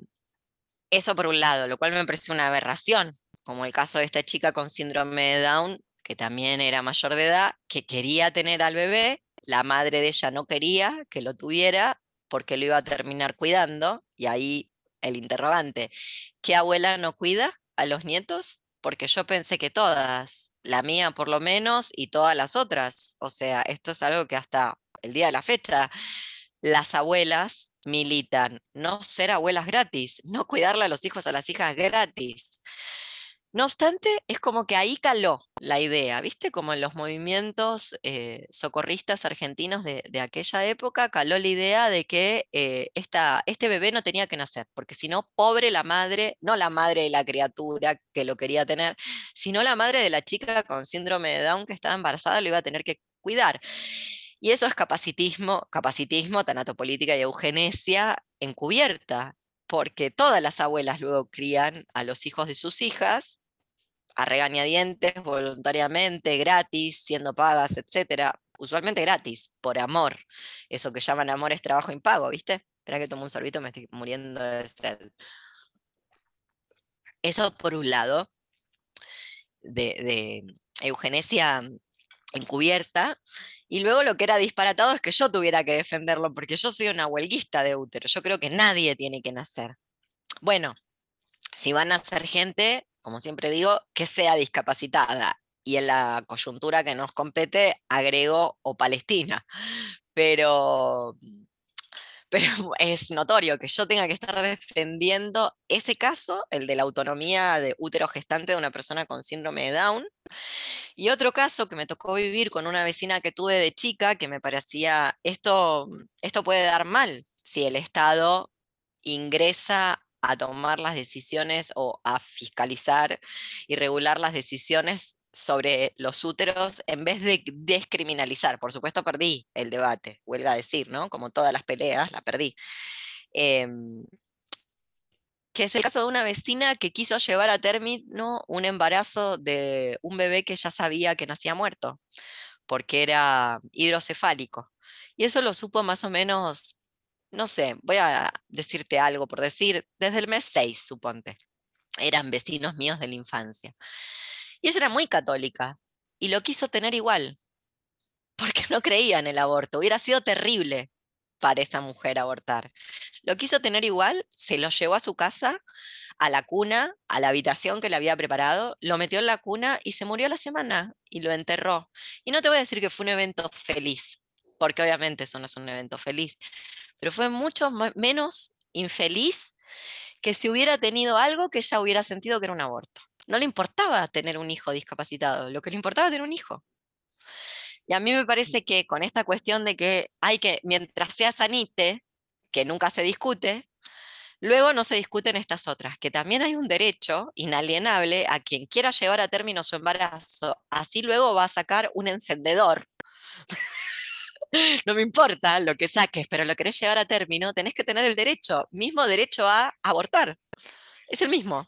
eso por un lado, lo cual me parece una aberración, como el caso de esta chica con síndrome de Down, que también era mayor de edad, que quería tener al bebé, la madre de ella no quería que lo tuviera porque lo iba a terminar cuidando, y ahí el interrogante, ¿qué abuela no cuida a los nietos? Porque yo pensé que todas, la mía por lo menos, y todas las otras. O sea, esto es algo que hasta el día de la fecha las abuelas militan, no ser abuelas gratis, no cuidarle a los hijos a las hijas gratis. No obstante, es como que ahí caló la idea, ¿viste? Como en los movimientos eh, socorristas argentinos de, aquella época, caló la idea de que eh, este bebé no tenía que nacer, porque si no, pobre la madre, no la madre de la criatura que lo quería tener, sino la madre de la chica con síndrome de Down que estaba embarazada, lo iba a tener que cuidar. Y eso es capacitismo, capacitismo, tanatopolítica y eugenesia encubierta, porque todas las abuelas luego crían a los hijos de sus hijas a regañadientes, voluntariamente, gratis, siendo pagas, etcétera, usualmente gratis, por amor. Eso que llaman amor es trabajo impago, ¿viste? Espera que tomo un sorbito, me estoy muriendo de sed. Eso por un lado, de, de eugenesia encubierta, y luego lo que era disparatado es que yo tuviera que defenderlo, porque yo soy una huelguista de útero. Yo creo que nadie tiene que nacer. Bueno, si van a ser gente, como siempre digo, que sea discapacitada. Y en la coyuntura que nos compete, agrego o Palestina. Pero pero es notorio que yo tenga que estar defendiendo ese caso, el de la autonomía de útero gestante de una persona con síndrome de Down, y otro caso que me tocó vivir con una vecina que tuve de chica, que me parecía, esto, esto puede dar mal si el Estado ingresa a tomar las decisiones o a fiscalizar y regular las decisiones sobre los úteros en vez de descriminalizar. Por supuesto perdí el debate, huelga a decir, ¿no? Como todas las peleas, la perdí. Em, que es el caso de una vecina que quiso llevar a término un embarazo de un bebé que ya sabía que nacía muerto, porque era hidrocefálico. Y eso lo supo más o menos, no sé, voy a decirte algo por decir, desde el mes 6, suponte. Eran vecinos míos de la infancia. Y ella era muy católica y lo quiso tener igual, porque no creía en el aborto. Hubiera sido terrible para esa mujer abortar. Lo quiso tener igual, se lo llevó a su casa, a la cuna, a la habitación que le había preparado, lo metió en la cuna y se murió la semana y lo enterró. Y no te voy a decir que fue un evento feliz, porque obviamente eso no es un evento feliz, pero fue mucho menos infeliz que si hubiera tenido algo que ella hubiera sentido que era un aborto. No le importaba tener un hijo discapacitado, lo que le importaba era tener un hijo. Y a mí me parece que con esta cuestión de que hay que, mientras sea sanite, que nunca se discute, luego no se discuten estas otras, que también hay un derecho inalienable a quien quiera llevar a término su embarazo, así luego va a sacar un encendedor. no me importa lo que saques, pero lo querés llevar a término, tenés que tener el derecho, mismo derecho a abortar. Es el mismo.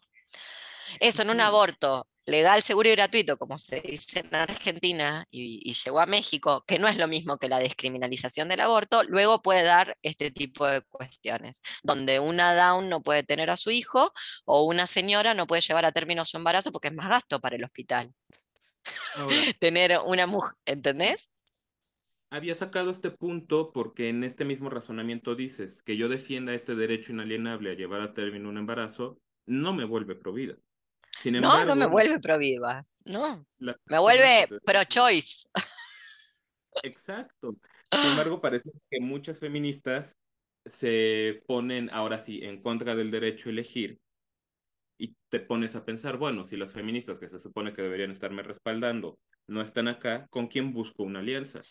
Eso, en un aborto legal, seguro y gratuito, como se dice en Argentina y, llegó a México, que no es lo mismo que la descriminalización del aborto, luego puede dar este tipo de cuestiones, donde una Down no puede tener a su hijo o una señora no puede llevar a término su embarazo porque es más gasto para el hospital. tener una mujer, ¿entendés? Había sacado este punto porque en este mismo razonamiento dices que yo defienda este derecho inalienable a llevar a término un embarazo, no me vuelve provida no, no me vuelve pro viva, no. Me vuelve pro choice. Exacto. Sin embargo, parece que muchas feministas se ponen ahora sí en contra del derecho a elegir y te pones a pensar, bueno, si las feministas que se supone que deberían estarme respaldando no están acá, ¿con quién busco una alianza?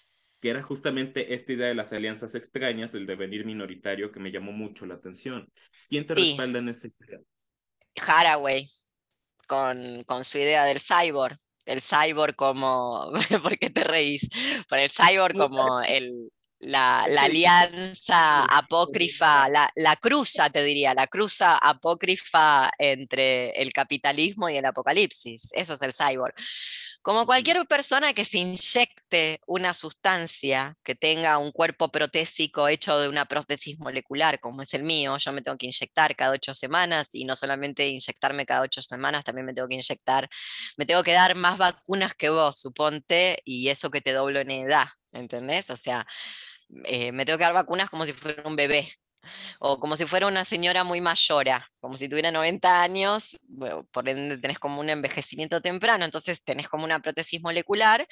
Que era justamente esta idea de las alianzas extrañas, del devenir minoritario, que me llamó mucho la atención. ¿Quién te respalda en ese idea? Haraway con, su idea del cyborg. El cyborg como, ¿por qué te reís? Por el cyborg como el, la, alianza apócrifa, la, la, cruza, te diría, la cruza apócrifa entre el capitalismo y el apocalipsis. Eso es el cyborg. Como cualquier persona que se inyecte una sustancia que tenga un cuerpo protésico hecho de una prótesis molecular, como es el mío, yo me tengo que inyectar cada ocho semanas y no solamente inyectarme cada ocho semanas, también me tengo que inyectar, me tengo que dar más vacunas que vos, suponte, y eso que te doblo en edad, ¿entendés? O sea, eh, me tengo que dar vacunas como si fuera un bebé, o como si fuera una señora muy mayora, como si tuviera 90 años, por ende tenés como un envejecimiento temprano, entonces tenés como una prótesis molecular.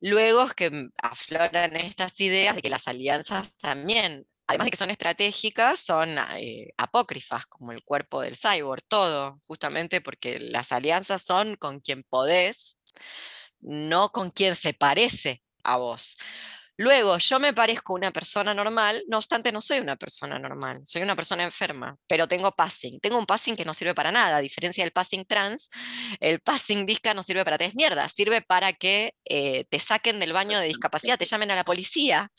Luego es que afloran estas ideas de que las alianzas también, además de que son estratégicas, son eh, apócrifas, como el cuerpo del cyborg, todo, justamente porque las alianzas son con quien podés, no con quien se parece a vos. Luego, yo me parezco una persona normal, no obstante no soy una persona normal, soy una persona enferma, pero tengo passing. Tengo un passing que no sirve para nada, a diferencia del passing trans, el passing disca no sirve para tres mierdas, sirve para que eh, te saquen del baño de discapacidad, te llamen a la policía.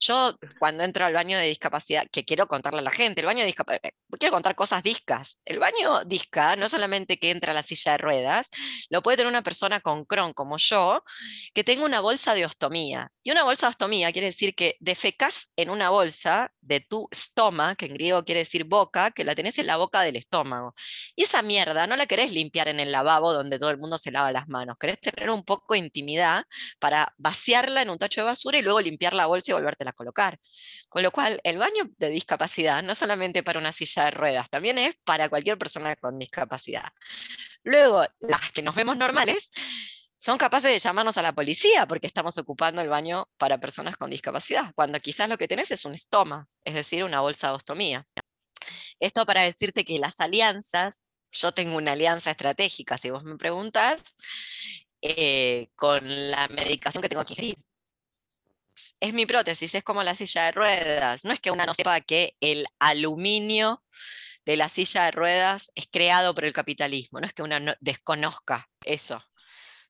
Yo cuando entro al baño de discapacidad, que quiero contarle a la gente, el baño de discapacidad, eh, quiero contar cosas discas. El baño disca no solamente que entra a la silla de ruedas, lo puede tener una persona con Crohn como yo, que tenga una bolsa de ostomía. Y una bolsa de ostomía quiere decir que defecas en una bolsa de tu estómago, que en griego quiere decir boca, que la tenés en la boca del estómago. Y esa mierda no la querés limpiar en el lavabo donde todo el mundo se lava las manos, querés tener un poco de intimidad para vaciarla en un tacho de basura y luego limpiar la bolsa y volvértela a colocar. Con lo cual, el baño de discapacidad no solamente para una silla de ruedas, también es para cualquier persona con discapacidad. Luego, las que nos vemos normales, son capaces de llamarnos a la policía porque estamos ocupando el baño para personas con discapacidad, cuando quizás lo que tenés es un estoma, es decir, una bolsa de ostomía. Esto para decirte que las alianzas, yo tengo una alianza estratégica, si vos me preguntas, eh, con la medicación que tengo que ingerir. Es mi prótesis, es como la silla de ruedas. No es que una no sepa que el aluminio de la silla de ruedas es creado por el capitalismo, no es que una no desconozca eso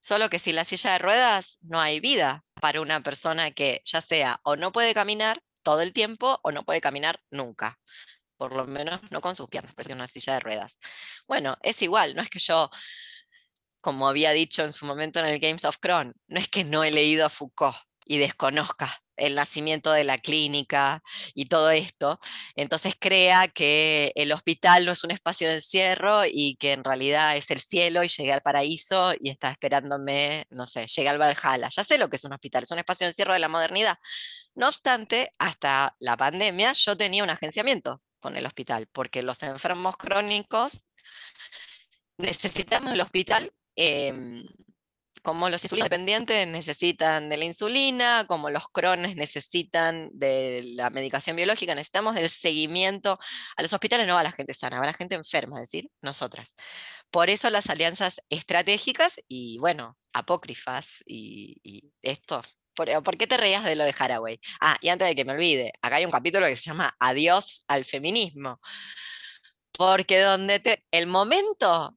Solo que sin la silla de ruedas no hay vida para una persona que ya sea o no puede caminar todo el tiempo o no puede caminar nunca. Por lo menos no con sus piernas, pero una silla de ruedas. Bueno, es igual, no es que yo, como había dicho en su momento en el Games of Cron, no es que no he leído a Foucault y desconozca el nacimiento de la clínica y todo esto, entonces crea que el hospital no es un espacio de encierro y que en realidad es el cielo y llegué al paraíso y está esperándome, no sé, llegué al Valhalla. Ya sé lo que es un hospital, es un espacio de encierro de la modernidad. No obstante, hasta la pandemia yo tenía un agenciamiento con el hospital, porque los enfermos crónicos necesitamos el hospital em, como los insulinos dependientes necesitan de la insulina, como los crones necesitan de la medicación biológica, necesitamos del seguimiento. A los hospitales no va la gente sana, va la gente enferma, es decir, nosotras. Por eso las alianzas estratégicas y, bueno, apócrifas y, esto. ¿Por, qué te reías de lo de Haraway? Ah, y antes de que me olvide, acá hay un capítulo que se llama Adiós al feminismo. Porque donde te, el momento,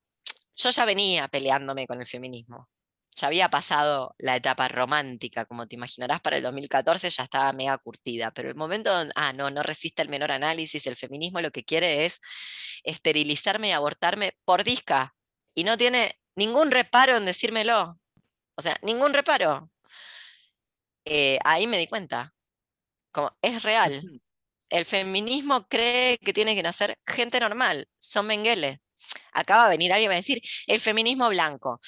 yo ya venía peleándome con el feminismo ya había pasado la etapa romántica, como te imaginarás, para el 2014 ya estaba mega curtida, pero el momento donde, ah, no, no resiste el menor análisis, el feminismo lo que quiere es esterilizarme y abortarme por disca, y no tiene ningún reparo en decírmelo, o sea, ningún reparo. Eh, ahí me di cuenta, como es real. El feminismo cree que tiene que nacer gente normal, son Mengele. Acaba de venir alguien a decir, el feminismo blanco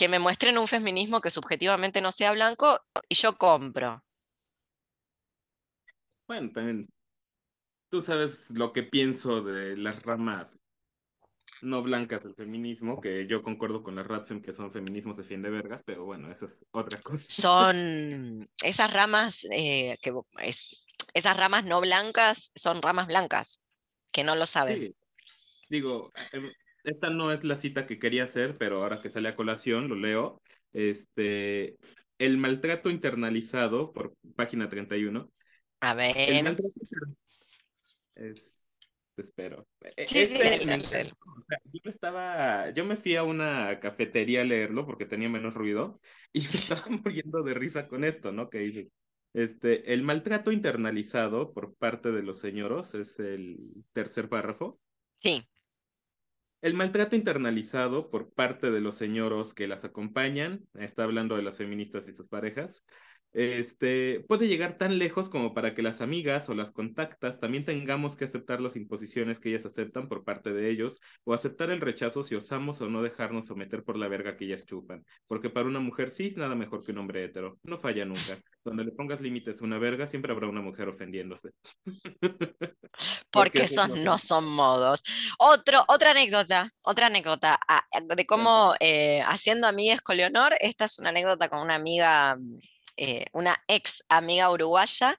que me muestren un feminismo que subjetivamente no sea blanco y yo compro. Bueno, también tú sabes lo que pienso de las ramas no blancas del feminismo, que yo concuerdo con las Ratfem que son feminismos de fin de vergas, pero bueno, eso es otra cosa. Son esas ramas eh, que esas ramas no blancas son ramas blancas, que no lo saben. Digo, em, esta no es la cita que quería hacer, pero ahora que sale a colación, lo leo. Este, el maltrato internalizado, por página 31. A ver. El maltrato es, espero. E, este yo estaba, yo me fui a una cafetería a leerlo porque tenía menos ruido y me estaba muriendo de risa con esto, ¿no? Que este, el maltrato internalizado por parte de los señoros es el tercer párrafo. Sí. El maltrato internalizado por parte de los señoros que las acompañan, está hablando de las feministas y sus parejas, este, puede llegar tan lejos como para que las amigas o las contactas también tengamos que aceptar las imposiciones que ellas aceptan por parte de ellos o aceptar el rechazo si osamos o no dejarnos someter por la verga que ellas chupan. Porque para una mujer sí es nada mejor que un hombre hetero. No falla nunca. Donde le pongas límites a una verga, siempre habrá una mujer ofendiéndose. Porque, esos no son modos. Otro, otra anécdota, otra anécdota ah, de cómo eh, haciendo amigas con Leonor, esta es una anécdota con una amiga eh, una ex amiga uruguaya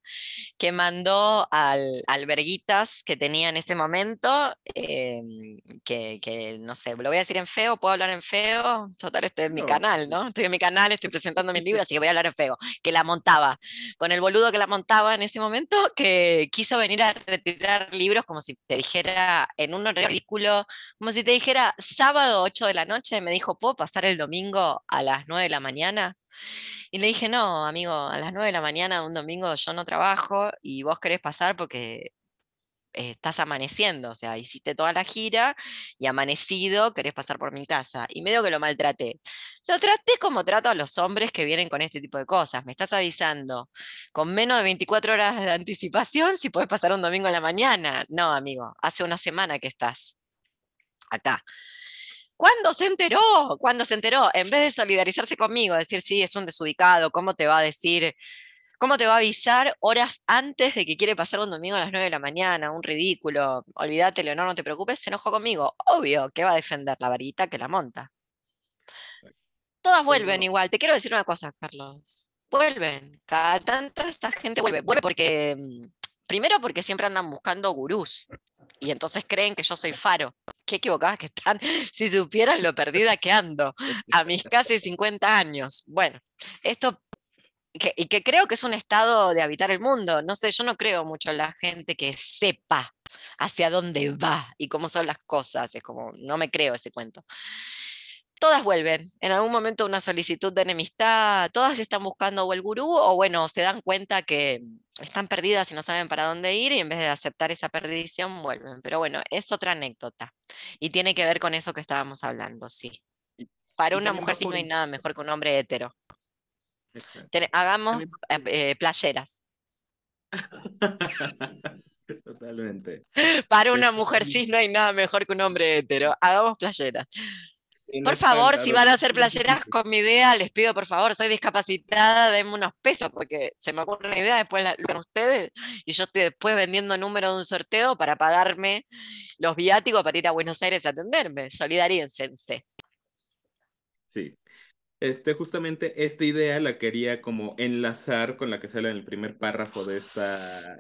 que mandó al alberguitas que tenía en ese momento, em, que, no sé, lo voy a decir en feo, puedo hablar en feo, total estoy en mi canal, ¿no? Estoy en mi canal, estoy presentando mis libros, así que voy a hablar en feo, que la montaba, con el boludo que la montaba en ese momento, que quiso venir a retirar libros como si te dijera en un ridículo, como si te dijera sábado 8 de la noche, me dijo, ¿puedo pasar el domingo a las 9 de la mañana? Y le dije, no, amigo, a las 9 de la mañana de un domingo yo no trabajo y vos querés pasar porque eh, estás amaneciendo, o sea, hiciste toda la gira y amanecido querés pasar por mi casa. Y medio que lo maltraté. Lo traté como trato a los hombres que vienen con este tipo de cosas. Me estás avisando con menos de 24 horas de anticipación si puedes pasar un domingo en la mañana. No, amigo, hace una semana que estás acá. ¿Cuándo se enteró? ¿Cuándo se enteró? En vez de solidarizarse conmigo, decir, sí, es un desubicado, ¿cómo te va a decir? ¿Cómo te va a avisar horas antes de que quiere pasar un domingo a las 9 de la mañana? Un ridículo. Olvídate, Leonor, no te preocupes, se enojó conmigo. Obvio que va a defender la varita que la monta. Todas vuelven igual. Te quiero decir una cosa, Carlos. Vuelven. Cada tanto esta gente vuelve. Vuelve porque, mm, primero porque siempre andan buscando gurús y entonces creen que yo soy faro. Qué equivocadas que están, si supieran lo perdida que ando a mis casi 50 años. Bueno, esto, y que creo que es un estado de habitar el mundo. No sé, yo no creo mucho en la gente que sepa hacia dónde va y cómo son las cosas. Es como, no me creo ese cuento. Todas vuelven. En algún momento una solicitud de enemistad, todas están buscando o el gurú o bueno, se dan cuenta que están perdidas y no saben para dónde ir y en vez de aceptar esa perdición vuelven. Pero bueno, es otra anécdota y tiene que ver con eso que estábamos hablando, sí. Para una mujer sí no hay nada mejor que un hombre hetero. hagamos eh, playeras. Totalmente. Para una mujer cis no hay nada mejor que un hombre hetero. Hagamos playeras. Por favor, si van a hacer playeras con mi idea, les pido por favor, soy discapacitada, denme unos pesos, porque se me ocurre una idea, después la con ustedes, y yo estoy después vendiendo número de un sorteo para pagarme los viáticos para ir a Buenos Aires a atenderme. Solidaríense. Sí. Este, justamente esta idea la quería como enlazar con la que sale en el primer párrafo de esta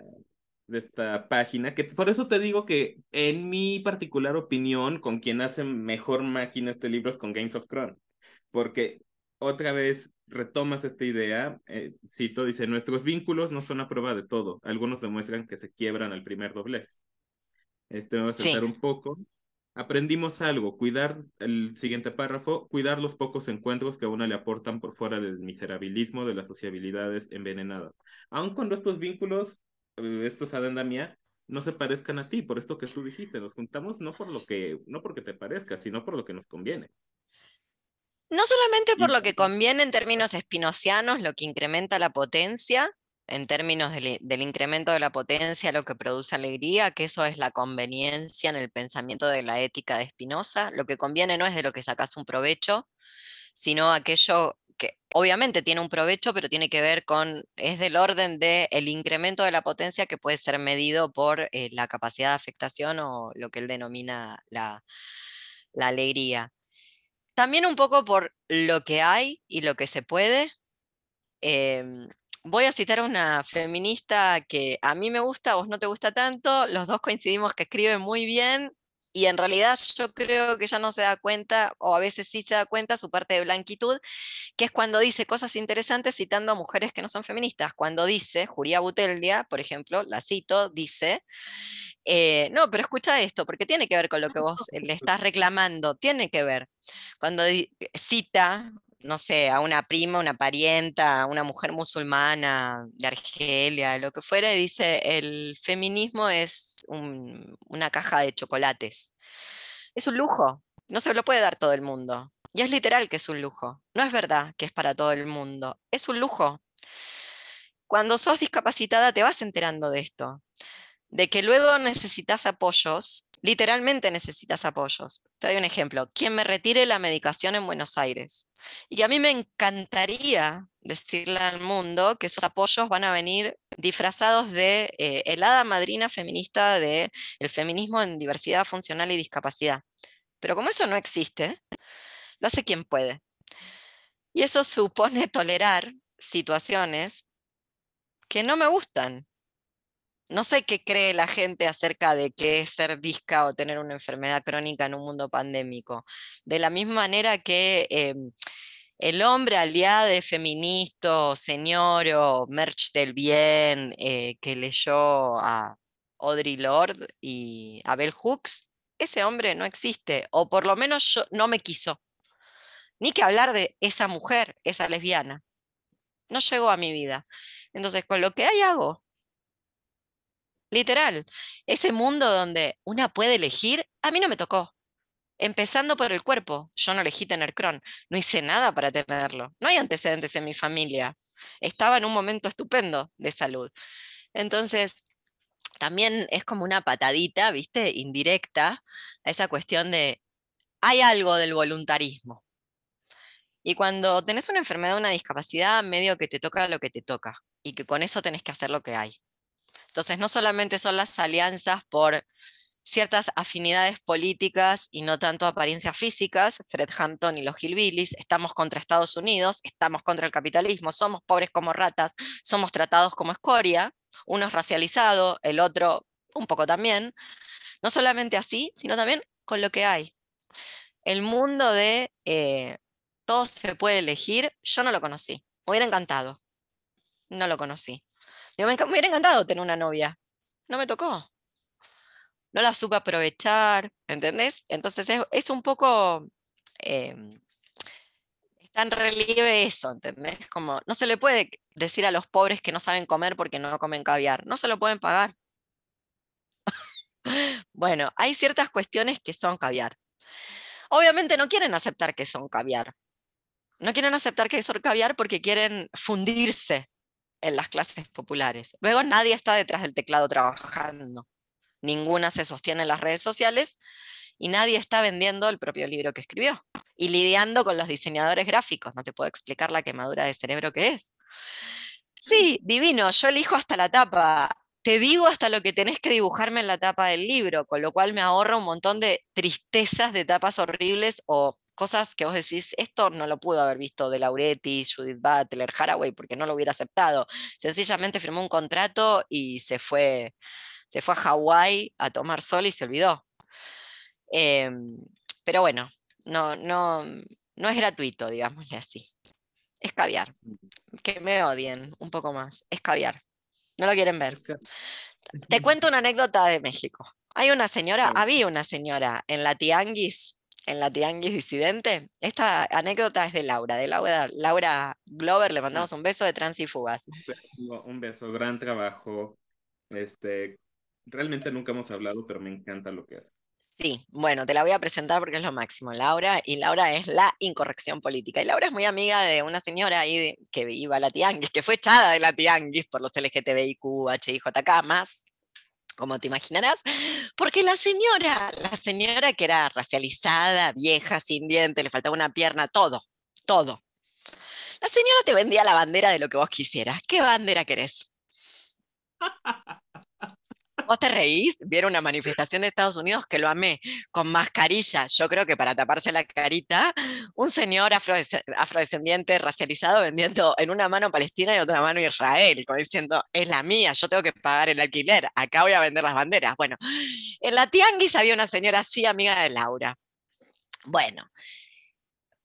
de esta página, que por eso te digo que en mi particular opinión, con quien hace mejor máquina este libro es con Games of Crown, porque otra vez retomas esta idea, eh, cito, dice, nuestros vínculos no son a prueba de todo, algunos demuestran que se quiebran al primer doblez. Este, vamos a saltar un poco. Aprendimos algo, cuidar, el siguiente párrafo, cuidar los pocos encuentros que a uno le aportan por fuera del miserabilismo de las sociabilidades envenenadas. Aun cuando estos vínculos estos adenda mía, no se parezcan a ti, por esto que tú dijiste, nos juntamos no por lo que, no porque te parezca, sino por lo que nos conviene. No solamente por lo que conviene en términos espinocianos, lo que incrementa la potencia, en términos del, del, incremento de la potencia, lo que produce alegría, que eso es la conveniencia en el pensamiento de la ética de Spinoza. Lo que conviene no es de lo que sacas un provecho, sino aquello que obviamente tiene un provecho, pero tiene que ver con, es del orden del el incremento de la potencia que puede ser medido por eh, la capacidad de afectación o lo que él denomina la, alegría. También un poco por lo que hay y lo que se puede. Em, voy a citar a una feminista que a mí me gusta, a vos no te gusta tanto, los dos coincidimos que escribe muy bien y en realidad yo creo que ya no se da cuenta, o a veces sí se da cuenta, su parte de blanquitud, que es cuando dice cosas interesantes citando a mujeres que no son feministas. Cuando dice, Julia Buteldia, por ejemplo, la cito, dice, eh, no, pero escucha esto, porque tiene que ver con lo que vos le estás reclamando, tiene que ver. Cuando cita no sé, a una prima, una parienta, una mujer musulmana de Argelia, lo que fuera, y dice, el feminismo es una caja de chocolates. Es un lujo, no se lo puede dar todo el mundo. Y es literal que es un lujo. No es verdad que es para todo el mundo. Es un lujo. Cuando sos discapacitada te vas enterando de esto, de que luego necesitas apoyos, literalmente necesitas apoyos. Te doy un ejemplo. Quien me retire la medicación en Buenos Aires y a mí me encantaría decirle al mundo que esos apoyos van a venir disfrazados de eh, el hada madrina feminista del el feminismo en diversidad funcional y discapacidad. Pero como eso no existe, lo hace quien puede. Y eso supone tolerar situaciones que no me gustan. No sé qué cree la gente acerca de qué es ser disca o tener una enfermedad crónica en un mundo pandémico. De la misma manera que em, el hombre aliado feminista, señor o merch del bien, eh, que leyó a Audre Lorde y a Bell Hooks, ese hombre no existe, o por lo menos no me quiso. Ni que hablar de esa mujer, esa lesbiana. No llegó a mi vida. Entonces, con lo que hay hago. Literal. Ese mundo donde una puede elegir, a mí no me tocó empezando por el cuerpo. Yo no elegí tener Crohn, no hice nada para tenerlo. No hay antecedentes en mi familia. Estaba en un momento estupendo de salud. Entonces, también es como una patadita, ¿viste? Indirecta a esa cuestión de, hay algo del voluntarismo. Y cuando tenés una enfermedad, una discapacidad, medio que te toca lo que te toca y que con eso tenés que hacer lo que hay. Entonces, no solamente son las alianzas por ciertas afinidades políticas y no tanto apariencias físicas, Fred Hampton y los Hillbillies, estamos contra Estados Unidos, estamos contra el capitalismo, somos pobres como ratas, somos tratados como escoria, uno es racializado, el otro un poco también, no solamente así, sino también con lo que hay. El mundo de eh, todo se puede elegir, yo no lo conocí, me hubiera encantado, no lo conocí. Me hubiera encantado tener una novia, no me tocó no la supe aprovechar, ¿entendés? Entonces es, un poco em, está en relieve eso, ¿entendés? Como no se le puede decir a los pobres que no saben comer porque no comen caviar, no se lo pueden pagar. bueno, hay ciertas cuestiones que son caviar. Obviamente no quieren aceptar que son caviar. No quieren aceptar que son caviar porque quieren fundirse en las clases populares. Luego nadie está detrás del teclado trabajando. Ninguna se sostiene en las redes sociales y nadie está vendiendo el propio libro que escribió y lidiando con los diseñadores gráficos. No te puedo explicar la quemadura de cerebro que es. Sí, divino, yo elijo hasta la tapa. Te digo hasta lo que tenés que dibujarme en la tapa del libro, con lo cual me ahorra un montón de tristezas de tapas horribles o cosas que vos decís, esto no lo pudo haber visto de Lauretti, Judith Butler, Haraway, porque no lo hubiera aceptado. Sencillamente firmó un contrato y se fue, se fue a Hawái a tomar sol y se olvidó. Em, pero bueno, no, no, no es gratuito, digámosle así. Es caviar. Que me odien un poco más. Es caviar. No lo quieren ver. Te cuento una anécdota de México. Hay una señora, había una señora en la Tianguis, en la Tianguis disidente. Esta anécdota es de Laura, de Laura, Laura Glover, le ah. mandamos un beso de Trans y Fugas. Un beso, un beso, gran trabajo. Este, realmente nunca hemos hablado, pero me encanta lo que hace. Sí, bueno, te la voy a presentar porque es lo máximo, Laura, y Laura es la incorrección política. Y Laura es muy amiga de una señora ahí que iba a la Tianguis, que fue echada de la Tianguis por los LGTBIQ, HIJK más, como te imaginarás, porque la señora, la señora que era racializada, vieja, sin dientes, le faltaba una pierna, todo, todo. La señora te vendía la bandera de lo que vos quisieras. ¿Qué bandera querés? vos te reís, vieron una manifestación de Estados Unidos que lo amé, con mascarilla, yo creo que para taparse la carita, un señor afrodescendiente racializado vendiendo en una mano Palestina y en otra mano Israel, como diciendo, es la mía, yo tengo que pagar el alquiler, acá voy a vender las banderas. Bueno, en la Tianguis había una señora así, amiga de Laura. Bueno,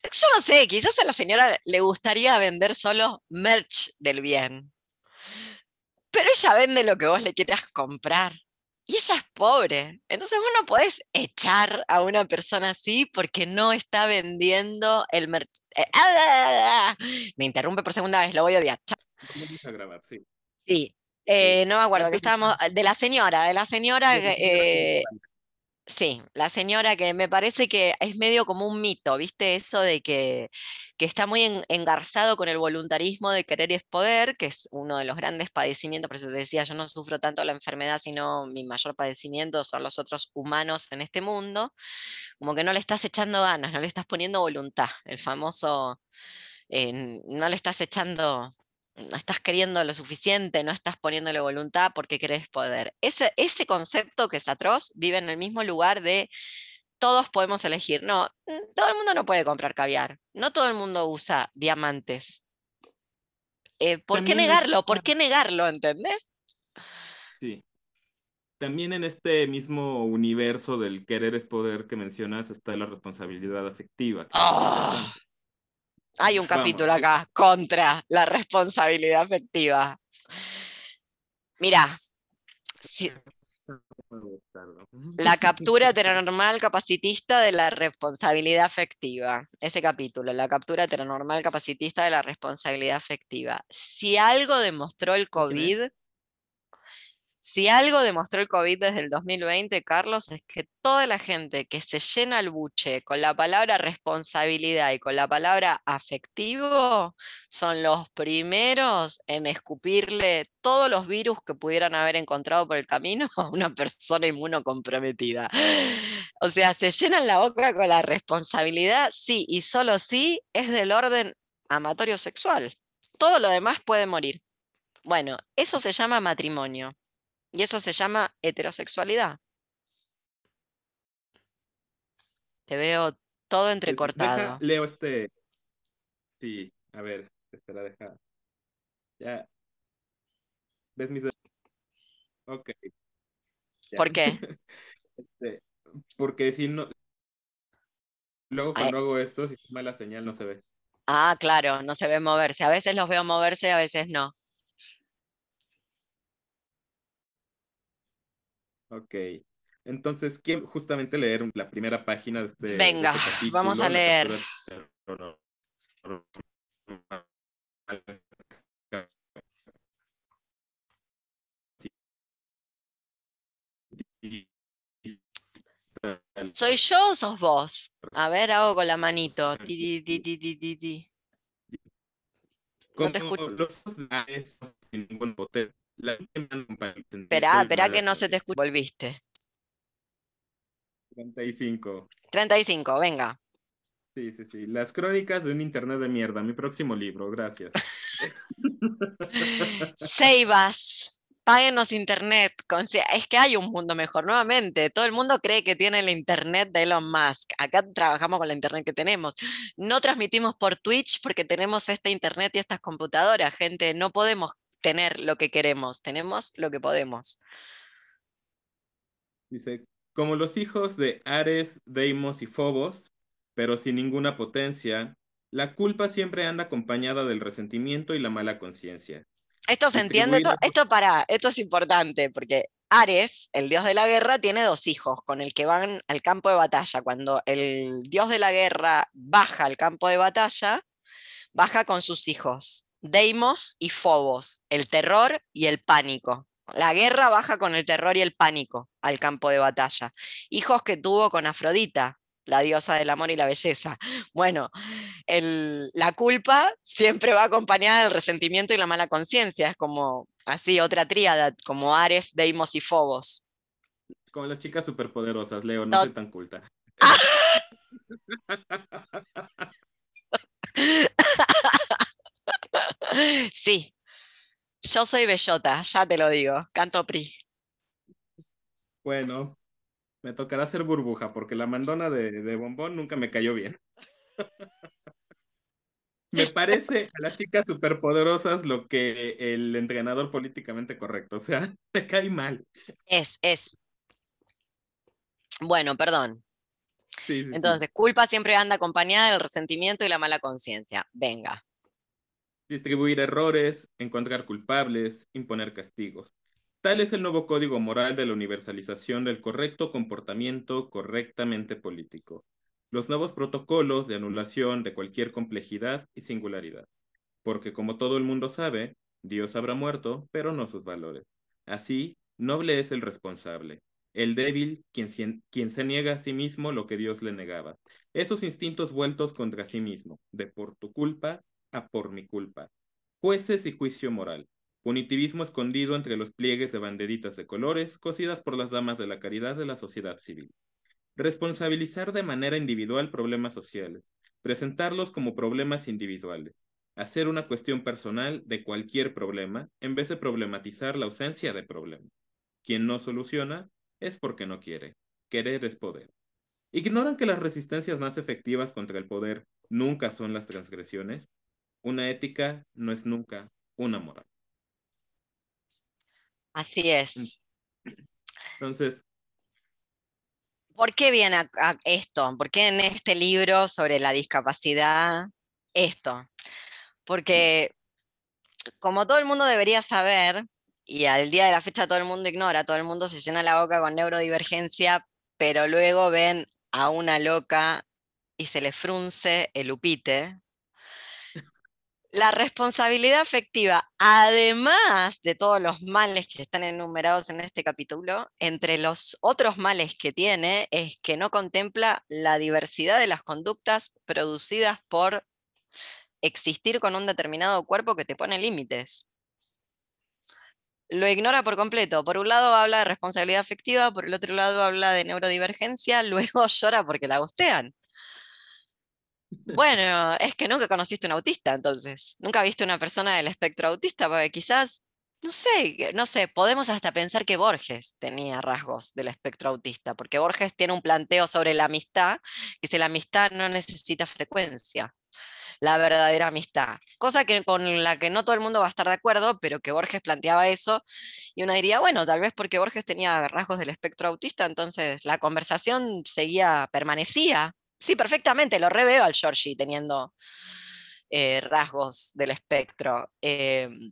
yo no sé, quizás a la señora le gustaría vender solo merch del bien. Pero ella vende lo que vos le quieras comprar. Y ella es pobre. Entonces vos no podés echar a una persona así porque no está vendiendo el mercado. Eh, ah, ah, ah, me interrumpe por segunda vez, lo voy a odiar. A grabar, sí. Sí. Eh, no me acuerdo que estábamos. De la señora, de la señora. Sí, la señora que me parece que es medio como un mito, ¿viste? Eso de que, que está muy engarzado con el voluntarismo de querer es poder, que es uno de los grandes padecimientos, por eso te decía, yo no sufro tanto la enfermedad, sino mi mayor padecimiento son los otros humanos en este mundo, como que no le estás echando ganas, no le estás poniendo voluntad, el famoso, eh, no le estás echando no estás queriendo lo suficiente, no estás poniéndole voluntad porque querés poder. Ese, ese concepto que es atroz vive en el mismo lugar de todos podemos elegir. No, mm, todo el mundo no puede comprar caviar, no todo el mundo usa diamantes. Eh, ¿Por qué negarlo? ¿Por qué negarlo? ¿Entendés? Sí. También en este mismo universo del querer es poder que mencionas está la responsabilidad afectiva. Hay un capítulo acá contra la responsabilidad afectiva. Mira, la captura heteronormal capacitista de la responsabilidad afectiva. Ese capítulo, la captura heteronormal capacitista de la responsabilidad afectiva. Si algo demostró el COVID si algo demostró el COVID desde el 2020, Carlos, es que toda la gente que se llena el buche con la palabra responsabilidad y con la palabra afectivo son los primeros en escupirle todos los virus que pudieran haber encontrado por el camino a una persona inmunocomprometida. O sea, se llenan la boca con la responsabilidad, sí, y solo sí es del orden amatorio sexual. Todo lo demás puede morir. Bueno, eso se llama matrimonio. Y eso se llama heterosexualidad. Te veo todo entrecortado. leo este. Sí, a ver, espera, deja. Ya. ¿Ves mis Ok. ¿Por qué? Este, porque si no. Luego cuando hago esto, si es mala señal, no se ve. Ah, claro, no se ve moverse. A veces los veo moverse, a veces no. Ok. Entonces, quiero justamente leer la primera página de este. Venga, vamos a leer. ¿Soy yo o sos vos? A ver, hago con la manito. Ti, ti, ti, no te escucho. Espera, espera que no se te escucha. Volviste. 35. 35, venga. Sí, sí, sí. Las crónicas de un internet de mierda. Mi próximo libro, gracias. Seibas páguenos internet. Es que hay un mundo mejor. Nuevamente, todo el mundo cree que tiene el internet de Elon Musk. Acá trabajamos con la internet que tenemos. No transmitimos por Twitch porque tenemos este internet y estas computadoras, gente. No podemos tener lo que queremos, tenemos lo que podemos. Dice, como los hijos de Ares, Deimos y Phobos, pero sin ninguna potencia, la culpa siempre anda acompañada del resentimiento y la mala conciencia. Esto se entiende, esto, para, esto es importante, porque Ares, el dios de la guerra, tiene dos hijos con el que van al campo de batalla. Cuando el dios de la guerra baja al campo de batalla, baja con sus hijos, Deimos y Phobos, el terror y el pánico. La guerra baja con el terror y el pánico al campo de batalla. Hijos que tuvo con Afrodita, la diosa del amor y la belleza. Bueno, la culpa siempre va acompañada del resentimiento y la mala conciencia, es como así, otra tríada, como Ares, Deimos y Fobos. Como las chicas superpoderosas, Leo, no, soy tan culta. sí, yo soy bellota, ya te lo digo, canto PRI. Bueno, me tocará ser burbuja, porque la mandona de, de bombón nunca me cayó bien. me parece a las chicas superpoderosas lo que el entrenador políticamente correcto. O sea, me cae mal. Es, es. Bueno, perdón. Entonces, culpa siempre anda acompañada del resentimiento y la mala conciencia. Venga. Distribuir errores, encontrar culpables, imponer castigos. Tal es el nuevo código moral de la universalización del correcto comportamiento correctamente político. Los nuevos protocolos de anulación de cualquier complejidad y singularidad. Porque como todo el mundo sabe, Dios habrá muerto, pero no sus valores. Así, noble es el responsable, el débil quien, quien se niega a sí mismo lo que Dios le negaba. Esos instintos vueltos contra sí mismo, de por tu culpa por mi culpa. Jueces y juicio moral punitivismo escondido entre los pliegues de banderitas de colores cosidas por las damas de la caridad de la sociedad civil. Responsabilizar de manera individual problemas sociales, presentarlos como problemas individuales, hacer una cuestión personal de cualquier problema en vez de problematizar la ausencia de problema. Quien no soluciona es porque no quiere. Querer es poder. ¿Ignoran que las resistencias más efectivas contra el poder nunca son las transgresiones? Una ética no es nunca una moral. Así es. Entonces. ¿Por qué viene esto? ¿Por qué en este libro sobre la discapacidad esto? Porque como todo el mundo debería saber, y al día de la fecha todo el mundo ignora, todo el mundo se llena la boca con neurodivergencia, pero luego ven a una loca y se le frunce el upite, la responsabilidad afectiva, además de todos los males que están enumerados en este capítulo, entre los otros males que tiene es que no contempla la diversidad de las conductas producidas por existir con un determinado cuerpo que te pone límites. Lo ignora por completo. Por un lado habla de responsabilidad afectiva, por el otro lado habla de neurodivergencia, luego llora porque la gustean. Bueno, es que nunca conociste un autista, entonces. Nunca viste una persona del espectro autista, porque quizás, no sé, no sé, podemos hasta pensar que Borges tenía rasgos del espectro autista, porque Borges tiene un planteo sobre la amistad, y dice la amistad no necesita frecuencia, la verdadera amistad. Cosa que, con la que no todo el mundo va a estar de acuerdo, pero que Borges planteaba eso, y uno diría, bueno, tal vez porque Borges tenía rasgos del espectro autista, entonces la conversación seguía, permanecía Sí, perfectamente, lo reveo al Georgie teniendo eh, rasgos del espectro. Em,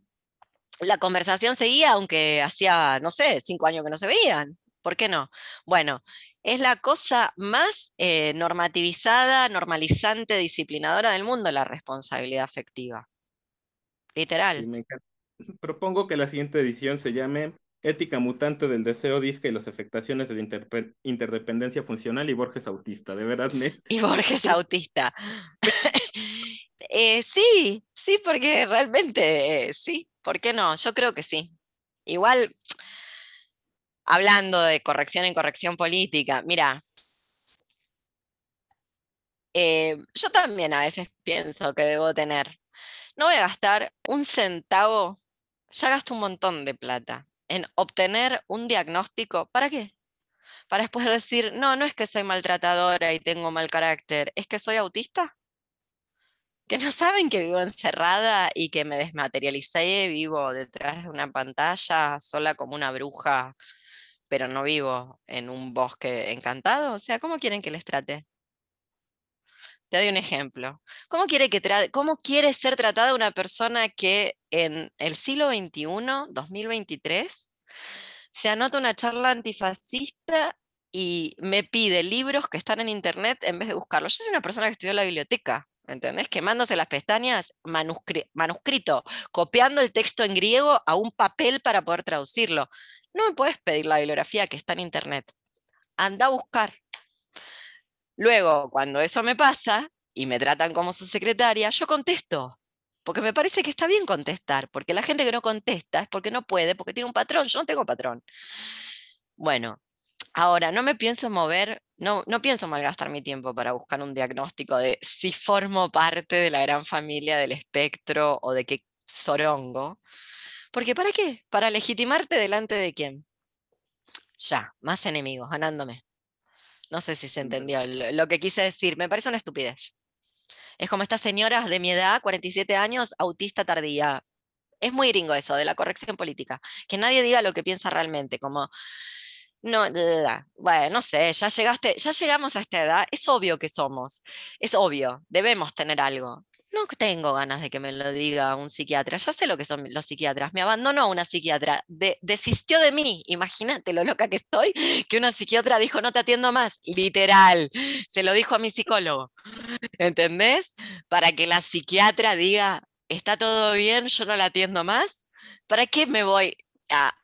la conversación seguía, aunque hacía, no sé, cinco años que no se veían. ¿Por qué no? Bueno, Es la cosa más eh, normativizada, normalizante, disciplinadora del mundo, la responsabilidad afectiva. Literal. Propongo que la siguiente edición se llame Ética mutante del deseo disca y las afectaciones de la interdependencia funcional y Borges autista, de verdad. Y Borges autista. Eh, sí, sí, porque realmente eh, sí, ¿por qué no? Yo creo que sí. Igual, hablando de corrección en corrección política, mira, eh, yo también a veces pienso que debo tener, no voy a gastar un centavo, ya gasto un montón de plata en obtener un diagnóstico. ¿Para qué? Para después decir, no, no es que soy maltratadora y tengo mal carácter, es que soy autista. Que no saben que vivo encerrada y que me desmaterialicé, vivo detrás de una pantalla sola como una bruja, pero no vivo en un bosque encantado. O sea, ¿cómo quieren que les trate? Te doy un ejemplo. ¿Cómo quiere, que ¿Cómo quiere ser tratada una persona que en el siglo XXI, 2023, se anota una charla antifascista y me pide libros que están en internet en vez de buscarlos? Yo soy una persona que estudió en la biblioteca, ¿entendés? Quemándose las pestañas, manuscrito, copiando el texto en griego a un papel para poder traducirlo. No me puedes pedir la bibliografía que está en internet. Anda a buscar. Luego, cuando eso me pasa y me tratan como su secretaria, yo contesto, porque me parece que está bien contestar, porque la gente que no contesta es porque no puede, porque tiene un patrón, yo no tengo patrón. Bueno, ahora no me pienso mover, no, no pienso malgastar mi tiempo para buscar un diagnóstico de si formo parte de la gran familia del espectro o de qué sorongo. Porque ¿para qué? Para legitimarte delante de quién. Ya, más enemigos, ganándome. No sé si se entendió lo que quise decir. Me parece una estupidez. Es como estas señoras de mi edad, 47 años, autista tardía. Es muy gringo eso, de la corrección política. Que nadie diga lo que piensa realmente, como, no, bueno, no sé, ya llegaste, ya llegamos a esta edad, es obvio que somos, es obvio, debemos tener algo. No tengo ganas de que me lo diga un psiquiatra. Ya sé lo que son los psiquiatras. Me abandonó una psiquiatra. desistió de mí. Imagínate lo loca que estoy, que una psiquiatra dijo, no te atiendo más. Literal. Se lo dijo a mi psicólogo. ¿Entendés? Para que la psiquiatra diga, está todo bien, yo no la atiendo más. ¿Para qué me voy?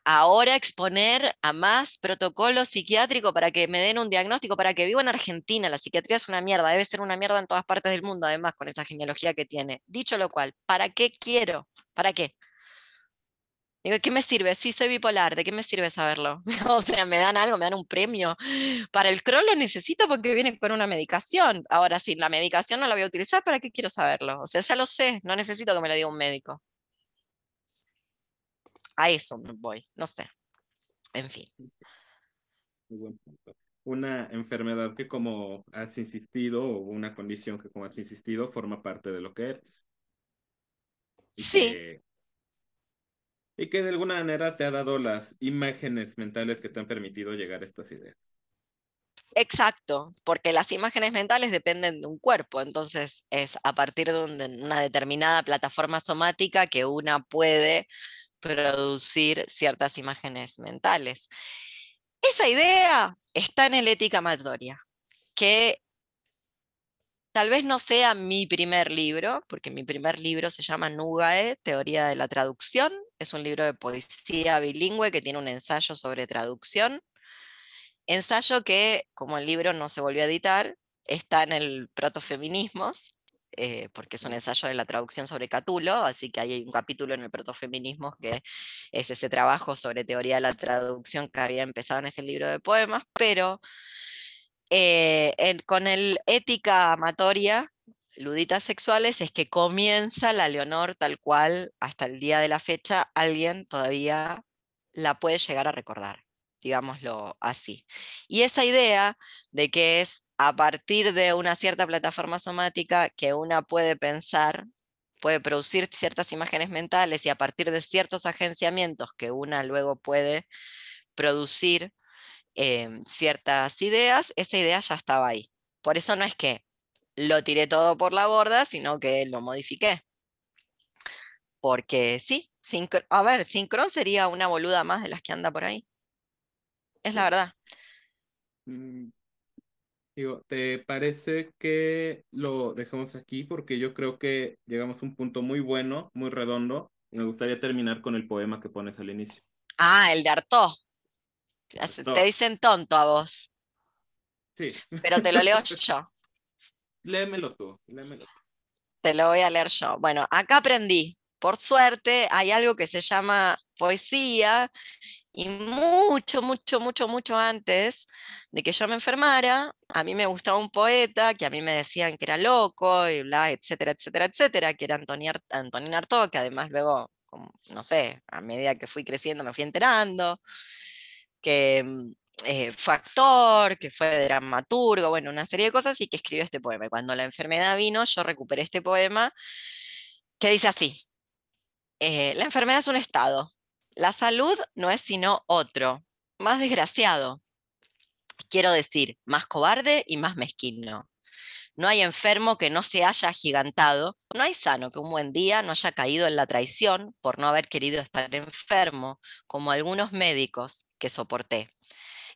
Ahora exponer a más protocolo psiquiátrico para que me den un diagnóstico, para que viva en Argentina. La psiquiatría es una mierda, debe ser una mierda en todas partes del mundo, además, con esa genealogía que tiene. Dicho lo cual, ¿para qué quiero? ¿Para qué? Digo, ¿qué me sirve? Sí, soy bipolar, ¿de qué me sirve saberlo? o sea, me dan algo, me dan un premio. Para el Crohn lo necesito porque viene con una medicación. Ahora sí, la medicación no la voy a utilizar, ¿para qué quiero saberlo? O sea, ya lo sé, no necesito que me lo diga un médico a eso me voy, no sé. En fin. Una enfermedad que como has insistido o una condición que como has insistido forma parte de lo que eres. sí. y que de alguna manera te ha dado las imágenes mentales que te han permitido llegar a estas ideas. Exacto, porque las imágenes mentales dependen de un cuerpo, entonces es a partir de una determinada plataforma somática que una puede producir ciertas imágenes mentales. Esa idea está en el ética amatoria, que tal vez no sea mi primer libro, porque mi primer libro se llama Nugae, Teoría de la Traducción. Es un libro de poesía bilingüe que tiene un ensayo sobre traducción. Ensayo que, como el libro no se volvió a editar, está en el Protofeminismos, eh, porque es un ensayo de la traducción sobre Catulo, así que hay un capítulo en el protofeminismo que es ese trabajo sobre teoría de la traducción que había empezado en ese libro de poemas, pero eh, con el ética amatoria, luditas sexuales, es que comienza la Leonor tal cual hasta el día de la fecha alguien todavía la puede llegar a recordar, digámoslo así. Y esa idea de que es a partir de una cierta plataforma somática que una puede pensar, puede producir ciertas imágenes mentales y a partir de ciertos agenciamientos que una luego puede producir em, ciertas ideas, esa idea ya estaba ahí. Por eso no es que lo tiré todo por la borda, sino que lo modifiqué. Porque sí, a ver, Sincron sería una boluda más de las que anda por ahí. Es la verdad. Mm, digo, ¿te parece que lo dejemos aquí? Porque yo creo que llegamos a un punto muy bueno, muy redondo. Y me gustaría terminar con el poema que pones al inicio. Ah, el de Artaud. Te dicen tonto a vos. Sí. Pero te lo leo yo. Léemelo tú, léemelo tú. Te lo voy a leer yo. Bueno, acá aprendí. Por suerte hay algo que se llama poesía y mucho, mucho, mucho, mucho antes de que yo me enfermara, a mí me gustaba un poeta que a mí me decían que era loco y bla, etcétera, etcétera, etcétera, que era Antonín, Artaud, que además luego, no sé, a medida que fui creciendo me fui enterando, que mm, eh, fue actor, que fue dramaturgo, bueno, una serie de cosas y que escribió este poema. Y cuando la enfermedad vino, yo recuperé este poema que dice así, eh, la enfermedad es un estado, la salud no es sino otro, más desgraciado, quiero decir, más cobarde y más mezquino. No hay enfermo que no se haya agigantado, no hay sano que un buen día no haya caído en la traición por no haber querido estar enfermo, como algunos médicos que soporté.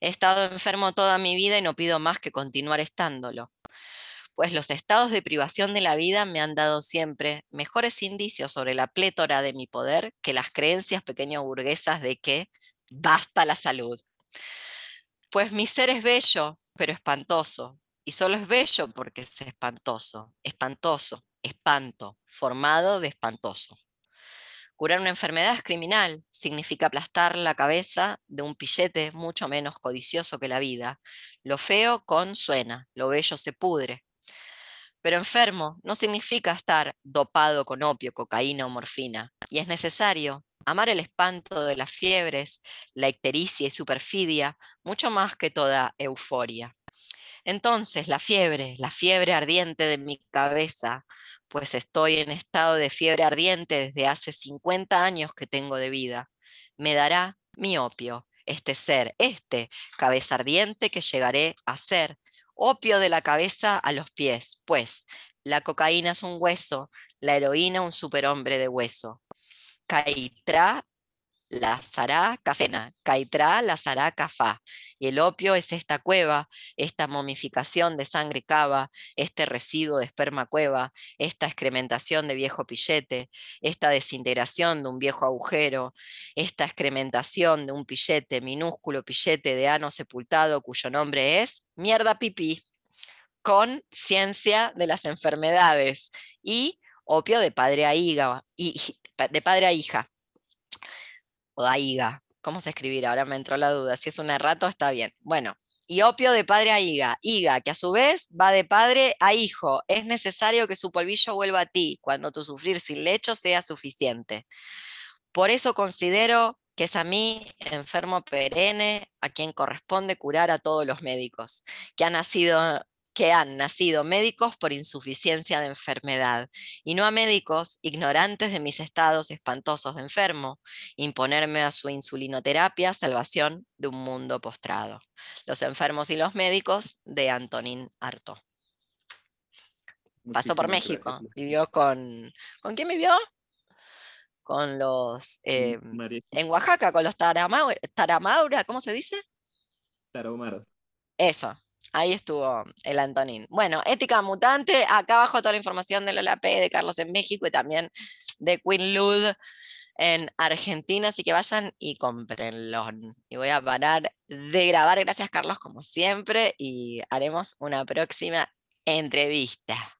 He estado enfermo toda mi vida y no pido más que continuar estándolo. Pues los estados de privación de la vida me han dado siempre mejores indicios sobre la plétora de mi poder que las creencias pequeño burguesas de que basta la salud. Pues mi ser es bello, pero espantoso, y solo es bello porque es espantoso, espantoso, espanto, formado de espantoso. Curar una enfermedad es criminal, significa aplastar la cabeza de un pillete mucho menos codicioso que la vida. Lo feo con suena, lo bello se pudre. Pero enfermo no significa estar dopado con opio, cocaína o morfina, y es necesario amar el espanto de las fiebres, la ictericia y superfidia, mucho más que toda euforia. Entonces la fiebre, la fiebre ardiente de mi cabeza, pues estoy en estado de fiebre ardiente desde hace 50 años que tengo de vida. Me dará mi opio, este ser, este cabeza ardiente que llegaré a ser, opio de la cabeza a los pies, pues la cocaína es un hueso, la heroína un superhombre de hueso. Caitra la zará cafena, caitra la zará cafá. Y el opio es esta cueva, esta momificación de sangre cava, este residuo de esperma cueva, esta excrementación de viejo pillete, esta desintegración de un viejo agujero, esta excrementación de un pillete, minúsculo pillete de ano sepultado cuyo nombre es mierda pipí, con ciencia de las enfermedades y opio de padre a hija, de padre a hija o daiga. ¿Cómo se escribirá? Ahora me entró la duda. Si es un errato, está bien. Bueno, y opio de padre a higa. Higa, que a su vez va de padre a hijo. Es necesario que su polvillo vuelva a ti cuando tu sufrir sin lecho sea suficiente. Por eso considero que es a mí, enfermo perenne, a quien corresponde curar a todos los médicos, que han nacido que han nacido médicos por insuficiencia de enfermedad, y no a médicos ignorantes de mis estados espantosos de enfermo, imponerme a su insulinoterapia salvación de un mundo postrado. Los enfermos y los médicos de Antonín Arto. Pasó por México, vivió con... ¿Con quién vivió? Con los... Eh, en Oaxaca, con los taramaura, taramaura ¿cómo se dice? Tarahumaras. Eso, Ahí estuvo el Antonín. Bueno, Ética Mutante, acá abajo toda la información de Lola P, de Carlos en México y también de Queen Lud en Argentina, así que vayan y cómprenlo. Y voy a parar de grabar, gracias Carlos como siempre, y haremos una próxima entrevista.